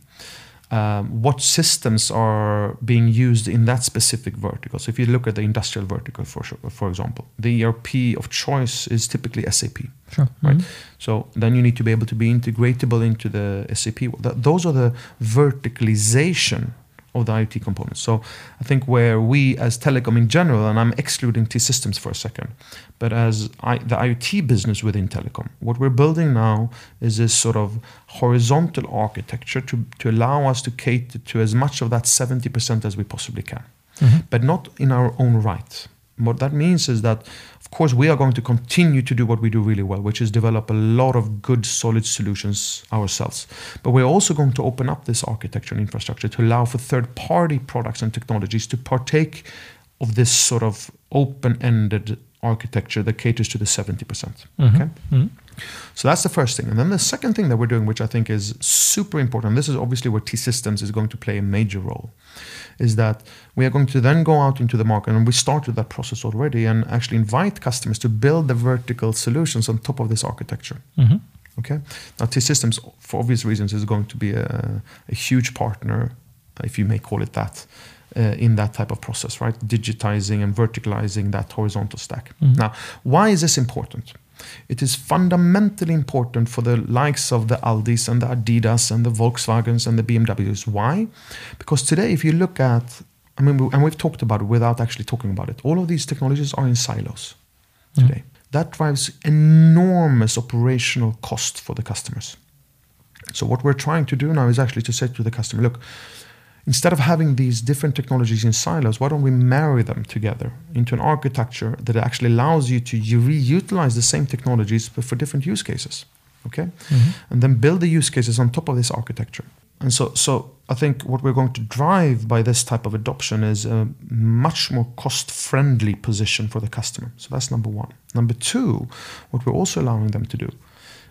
Um, what systems are being used in that specific vertical. So if you look at the industrial vertical, for sure, for example, the ERP of choice is typically SAP. Sure. Right. Mhm. So then you need to be able to be integratable into the SAP. Th- Those are the verticalization of the IoT components. So I think where we as Telekom in general, and I'm excluding T systems for a second, but as I, the IoT business within Telekom, what we're building now is this sort of horizontal architecture to, to allow us to cater to as much of that 70% as we possibly can, Mhm. but not in our own right. What that means is that, of course, we are going to continue to do what we do really well, which is develop a lot of good, solid solutions ourselves. But we're also going to open up this architecture and infrastructure to allow for third party products and technologies to partake of this sort of open ended architecture that caters to the 70%. Mhm. Okay? Mhm. So that's the first thing. And then the second thing that we're doing, which I think is super important, this is obviously where T Systems is going to play a major role, is that we are going to then go out into the market, and we started that process already, and actually invite customers to build the vertical solutions on top of this architecture. Mhm. Okay. Now, T Systems, for obvious reasons, is going to be a, a huge partner, if you may call it that, uh, in that type of process, right? Digitizing and verticalizing that horizontal stack. Mhm. Now, why is this important? It is fundamentally important for the likes of the Aldis and the Adidas and the Volkswagens and the BMWs. Why? Because today, if you look at, I mean, and we've talked about it without actually talking about it, all of these technologies are in silos today. That drives enormous operational cost for the customers. So, what we're trying to do now is actually to say to the customer, look, instead of having these different technologies in silos, why don't we marry them together into an architecture that actually allows you to reutilize the same technologies but for different use cases? Okay, mm-hmm. and then build the use cases on top of this architecture. And so, so I think what we're going to drive by this type of adoption is a much more cost-friendly position for the customer. So that's number one. Number two, what we're also allowing them to do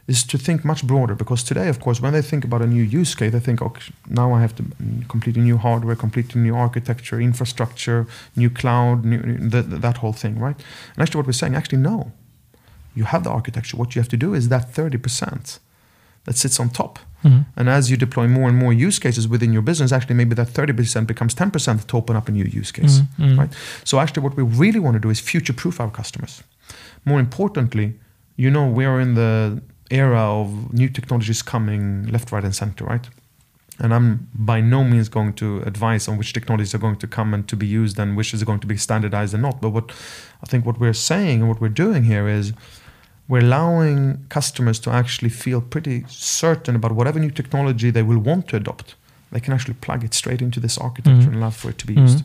is to think much broader because today, of course, when they think about a new use case, they think, okay, now I have to complete a new hardware, complete a new architecture, infrastructure, new cloud, new, that whole thing, right? And actually, what we're saying, actually, no. You have the architecture. What you have to do is that 30% that sits on top. Mm-hmm. And as you deploy more and more use cases within your business, actually maybe that 30% becomes 10% to open up a new use case. Mm-hmm. Right? So actually what we really want to do is future proof our customers. More importantly, you know, we are in the era of new technologies coming left, right, and center, right? And I'm by no means going to advise on which technologies are going to come and to be used and which is going to be standardized and not. But what I think what we're saying and what we're doing here is we're allowing customers to actually feel pretty certain about whatever new technology they will want to adopt. They can actually plug it straight into this architecture mm-hmm. and allow for it to be mm-hmm. used.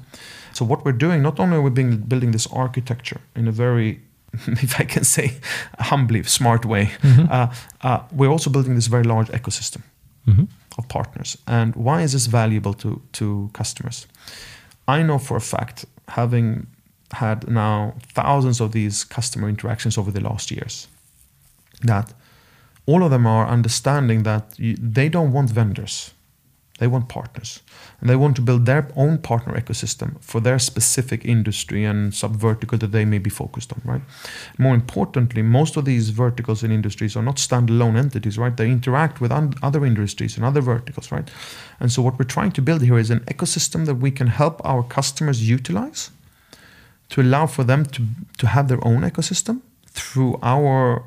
So what we're doing, not only are we being, building this architecture in a very if I can say humbly, smart way. Mm-hmm. Uh, uh, we're also building this very large ecosystem mm-hmm. of partners. And why is this valuable to, to customers? I know for a fact, having had now thousands of these customer interactions over the last years, that all of them are understanding that you, they don't want vendors. They want partners. And they want to build their own partner ecosystem for their specific industry and sub vertical that they may be focused on, right? More importantly, most of these verticals and industries are not standalone entities, right? They interact with other industries and other verticals, right? And so what we're trying to build here is an ecosystem that we can help our customers utilize to allow for them to, to have their own ecosystem through our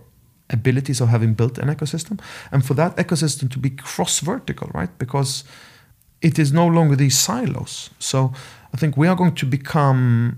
abilities of having built an ecosystem and for that ecosystem to be cross vertical right because it is no longer these silos so i think we are going to become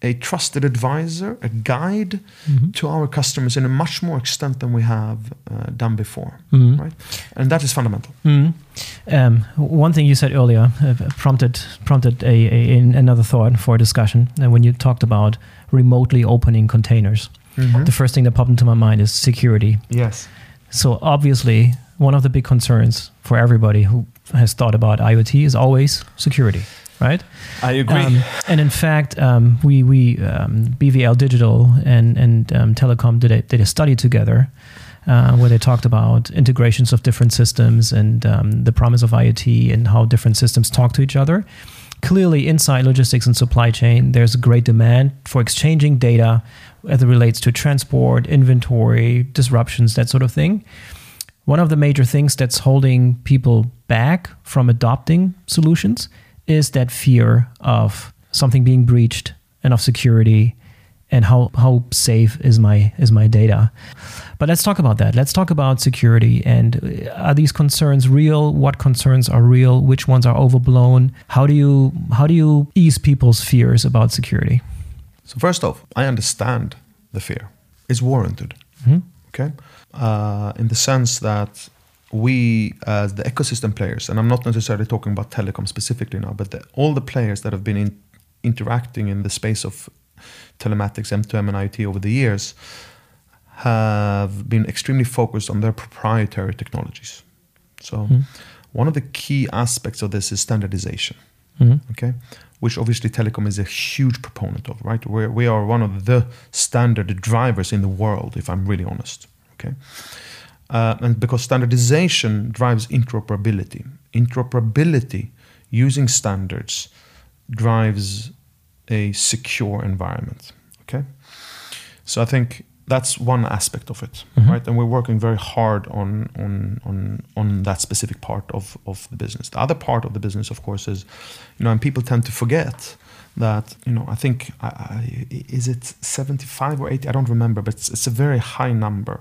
a trusted advisor a guide mm-hmm. to our customers in a much more extent than we have uh, done before mm-hmm. right and that is fundamental mm-hmm. um, one thing you said earlier uh, prompted prompted a, a, another thought for a discussion and uh, when you talked about remotely opening containers mm-hmm. the first thing that popped into my mind is security. Yes. So obviously, one of the big concerns for everybody who has thought about IoT is always security, right? I agree. Um, and in fact, um, we we um, BVL Digital and and um, Telekom did a, did a study together. Uh, where they talked about integrations of different systems and um, the promise of IoT and how different systems talk to each other. Clearly, inside logistics and supply chain, there's a great demand for exchanging data as it relates to transport, inventory, disruptions, that sort of thing. One of the major things that's holding people back from adopting solutions is that fear of something being breached and of security and how, how safe is my is my data. But let's talk about that. Let's talk about security and uh, are these concerns real? What concerns are real? Which ones are overblown? How do you how do you ease people's fears about security? So first off, I understand the fear. It's warranted. Mm-hmm. Okay, uh, in the sense that we, as the ecosystem players, and I'm not necessarily talking about Telekom specifically now, but the, all the players that have been in, interacting in the space of telematics, M2M, and IoT over the years, have been extremely focused on their proprietary technologies. So, mm-hmm. one of the key aspects of this is standardization. Mm-hmm. Okay, which obviously Telekom is a huge proponent of, right? We're, we are one of the standard drivers in the world, if I'm really honest. Okay, uh, and because standardization drives interoperability, interoperability using standards drives a secure environment. Okay, so I think that's one aspect of it, mm-hmm. right? And we're working very hard on on on on that specific part of of the business. The other part of the business, of course, is you know, and people tend to forget that you know I think I, I, is it 75 or 80 I don't remember but it's, it's, a very high number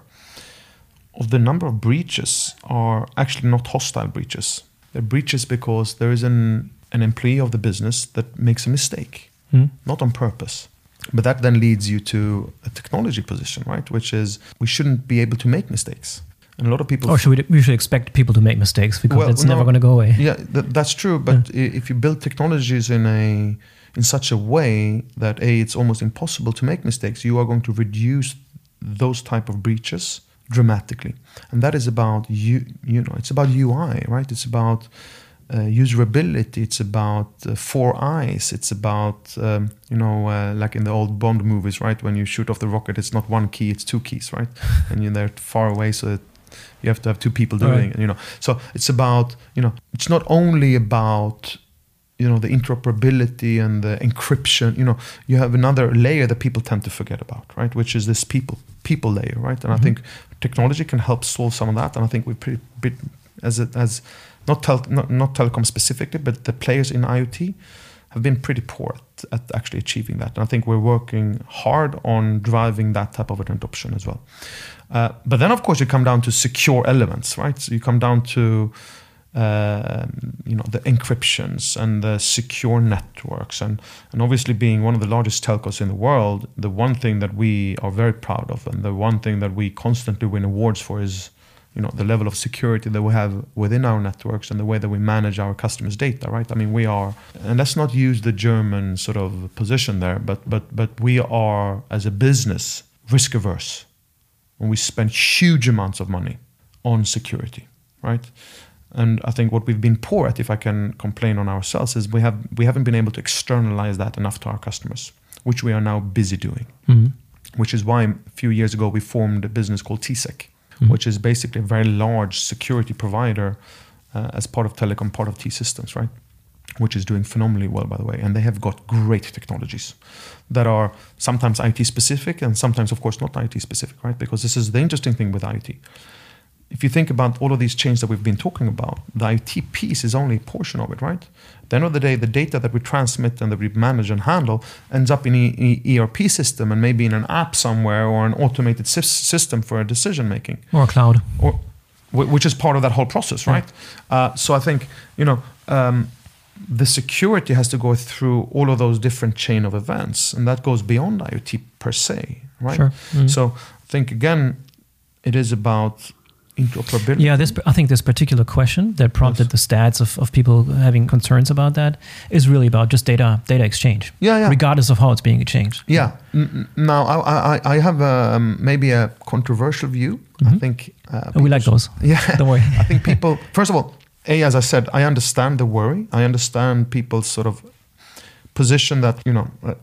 of the number of breaches are actually not hostile breaches they're breaches because there is an an employee of the business that makes a mistake mm. not on purpose but that then leads you to a technology position right which is we shouldn't be able to make mistakes and a lot of people. Or should we, we should expect people to make mistakes because well, it's no, never going to go away. Yeah, that's true. But yeah. if you build technologies in a in such a way that a it's almost impossible to make mistakes, you are going to reduce those type of breaches dramatically. And that is about you. You know, it's about UI, right? It's about uh, userability. It's about uh, four eyes. It's about um, you know uh, like in the old Bond movies, right? When you shoot off the rocket, it's not one key, it's two keys, right? and you're there far away, so you have to have two people doing right. it. You know, so it's about you know it's not only about you know the interoperability and the encryption you know you have another layer that people tend to forget about right which is this people people layer right and mm-hmm. i think technology can help solve some of that and i think we've pretty bit as it as not, tel- not not Telekom specifically but the players in iot have been pretty poor at, at, actually achieving that. And i think we're working hard on driving that type of adoption as well. Uh, but then of course you come down to secure elements right? So you come down to uh, you know the encryptions and the secure networks. And and obviously being one of the largest telcos in the world the one thing that we are very proud of and the one thing that we constantly win awards for is you know the level of security that we have within our networks and the way that we manage our customers data right i mean we are and let's not use the german sort of position there but but but we are as a business risk averse and we spend huge amounts of money on security right and I think what we've been poor at, if I can complain on ourselves, is we have we haven't been able to externalize that enough to our customers, which we are now busy doing. Mm-hmm. Which is why a few years ago we formed a business called TSEC, mm-hmm. which is basically a very large security provider uh, as part of Telekom, part of T Systems, right? Which is doing phenomenally well, by the way, and they have got great technologies that are sometimes IT specific and sometimes, of course, not IT specific, right? Because this is the interesting thing with IT if you think about all of these changes that we've been talking about, the IT piece is only a portion of it, right? At the end of the day, the data that we transmit and that we manage and handle ends up in an ERP system and maybe in an app somewhere or an automated system for a decision making. Or cloud. Or, which is part of that whole process, right? Yeah. Uh, so I think, you know, um, the security has to go through all of those different chain of events, and that goes beyond IoT per se, right? Sure. Mm-hmm. So I think, again, it is about interoperability. Yeah, this I think this particular question that prompted yes. the stats of, of people having concerns about that is really about just data data exchange. Yeah, yeah. Regardless of how it's being exchanged. Yeah. Now I I, I have a, um, maybe a controversial view. Mm-hmm. I think uh, we like those. Yeah. Don't worry. I think people first of all, a as I said, I understand the worry. I understand people's sort of position that you know. Uh,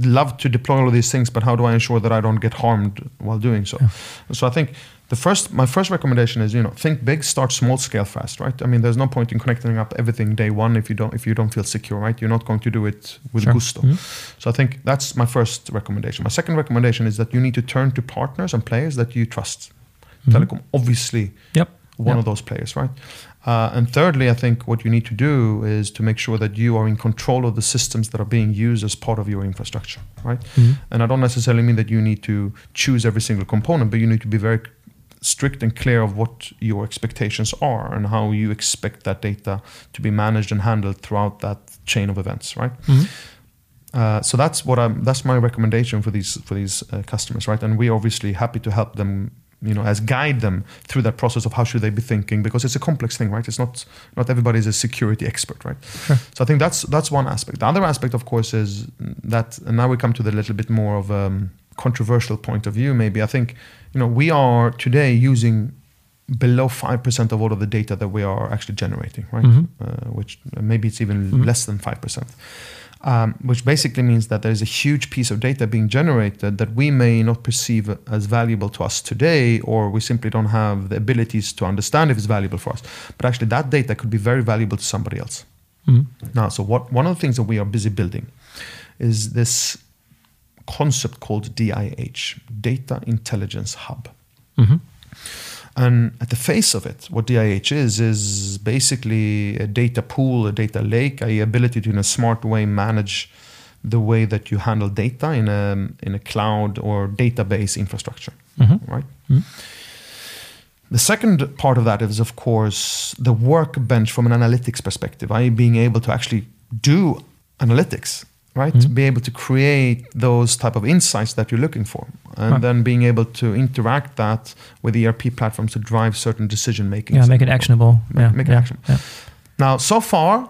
love to deploy all of these things, but how do I ensure that I don't get harmed while doing so? Yeah. So I think the first my first recommendation is you know think big start small scale fast right i mean there's no point in connecting up everything day one if you don't if you don't feel secure right you're not going to do it with sure. gusto mm-hmm. so i think that's my first recommendation my second recommendation is that you need to turn to partners and players that you trust mm-hmm. Telekom obviously yep one yep. of those players right uh, and thirdly, I think what you need to do is to make sure that you are in control of the systems that are being used as part of your infrastructure, right? Mm-hmm. And I don't necessarily mean that you need to choose every single component, but you need to be very strict and clear of what your expectations are and how you expect that data to be managed and handled throughout that chain of events, right? Mm-hmm. Uh, so that's what I'm. That's my recommendation for these for these uh, customers, right? And we're obviously happy to help them, you know, as guide them through that process of how should they be thinking because it's a complex thing, right? It's not not everybody is a security expert, right? Sure. So I think that's that's one aspect. The other aspect, of course, is that, and now we come to the little bit more of. Um, controversial point of view, maybe I think you know we are today using below five percent of all of the data that we are actually generating, right? Mm-hmm. Uh, which maybe it's even mm-hmm. less than five percent. Um, which basically means that there is a huge piece of data being generated that we may not perceive as valuable to us today, or we simply don't have the abilities to understand if it's valuable for us. But actually, that data could be very valuable to somebody else. Mm-hmm. Now, so what one of the things that we are busy building is this concept called DIH, Data Intelligence Hub. Mm-hmm. And at the face of it, what DIH is, is basically a data pool, a data lake, a ability to, in a smart way, manage the way that you handle data in a in a cloud or database infrastructure, right? The second part of that is, of course, the workbench from an analytics perspective. i.e., being able to actually do analytics, right? Hmm. Be able to create those type of insights that you're looking for, and Right. then being able to interact that with ERP platforms to drive certain decision making. Yeah, make it actionable. Ma- yeah, make it yeah, actionable. yeah. Now, so far,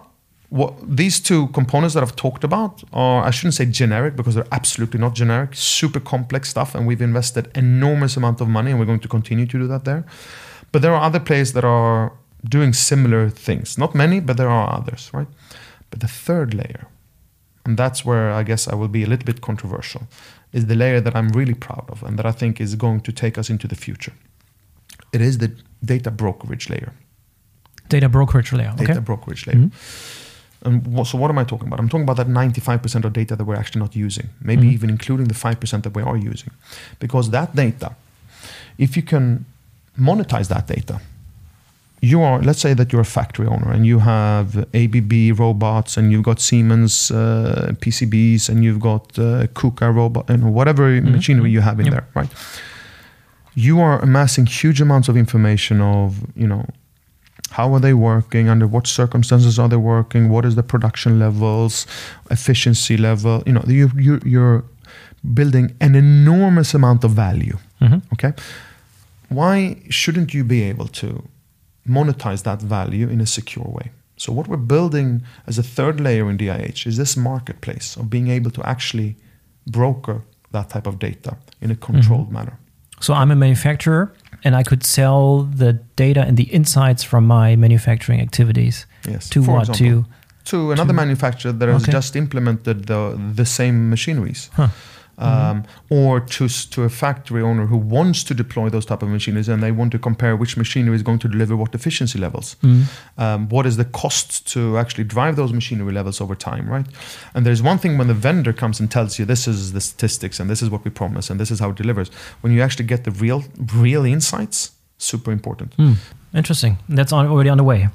what these two components that I've talked about are, I shouldn't say generic because they're absolutely not generic, super complex stuff, and we've invested enormous amount of money, and we're going to continue to do that there. But there are other players that are doing similar things. Not many, but there are others, right? But the third layer, and that's where I guess I will be a little bit controversial, is the layer that I'm really proud of and that I think is going to take us into the future. It is the data brokerage layer Data brokerage layer. Okay. data brokerage layer. And wha- so, what am I talking about? I'm talking about that 95% of data that we're actually not using, maybe Mhm. even including the 5% that we are using. Because that data, if you can monetize that data, you are, let's say that you're a factory owner and you have ABB robots and you've got Siemens uh, PCBs and you've got uh, KUKA robot and whatever machinery you have in Yep. there, right? You are amassing huge amounts of information of, you know, how are they working under what circumstances are they working what is the production levels efficiency level you know you, you, you're building an enormous amount of value Mhm. okay why shouldn't you be able to monetize that value in a secure way so what we're building as a third layer in DIH is this marketplace of being able to actually broker that type of data in a mm-hmm. controlled manner So I'm a manufacturer, and I could sell the data and the insights from my manufacturing activities yes to for what? example. To to another manufacturer that has Okay. just implemented the the same machineries. Huh. Um, or to to a factory owner who wants to deploy those type of machineries and they want to compare which machinery is going to deliver what efficiency levels. Mm. Um, what is the cost to actually drive those machinery levels over time, right? And there's one thing when the vendor comes and tells you this is the statistics and this is what we promise and this is how it delivers. When you actually get the real real insights, super important. Mm. Interesting. That's on, already on the way.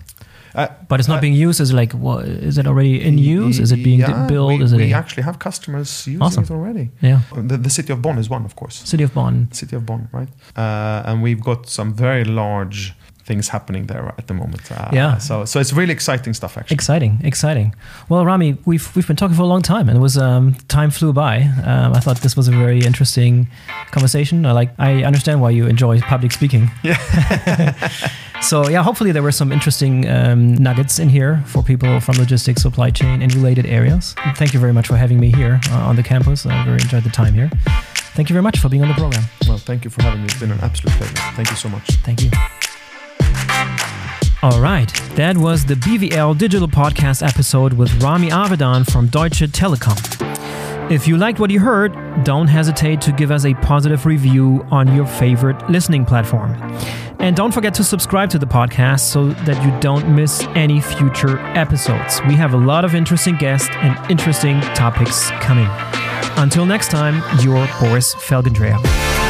Uh, But it's not uh, being used. Is it like what? Is it already in use? Is it being Yeah, built? We, is it? we actually have customers using Awesome. it already. yeah. The, the city of Bonn is one, of course. City of Bonn. City of Bonn, right? Uh, and we've got some very large things happening there at the moment. Uh, Yeah. So, so it's really exciting stuff, actually. Exciting, exciting. Well, Rami, we've we've been talking for a long time, and it was um, time flew by. Um, I thought this was a very interesting conversation. I like. I understand why you enjoy public speaking. Yeah. so yeah, hopefully there were some interesting um, nuggets in here for people from logistics, supply chain, and related areas. Thank you very much for having me here uh, on the campus. I very enjoyed the time here. Thank you very much for being on the program. well, thank you for having me. It's been an absolute pleasure. Thank you so much. Thank you. All right, that was the BVL Digital Podcast episode with Rami Avidan from Deutsche Telekom. If you liked what you heard, don't hesitate to give us a positive review on your favorite listening platform. And don't forget to subscribe to the podcast so that you don't miss any future episodes. We have a lot of interesting guests and interesting topics coming. Until next time, your Boris Felgendreher.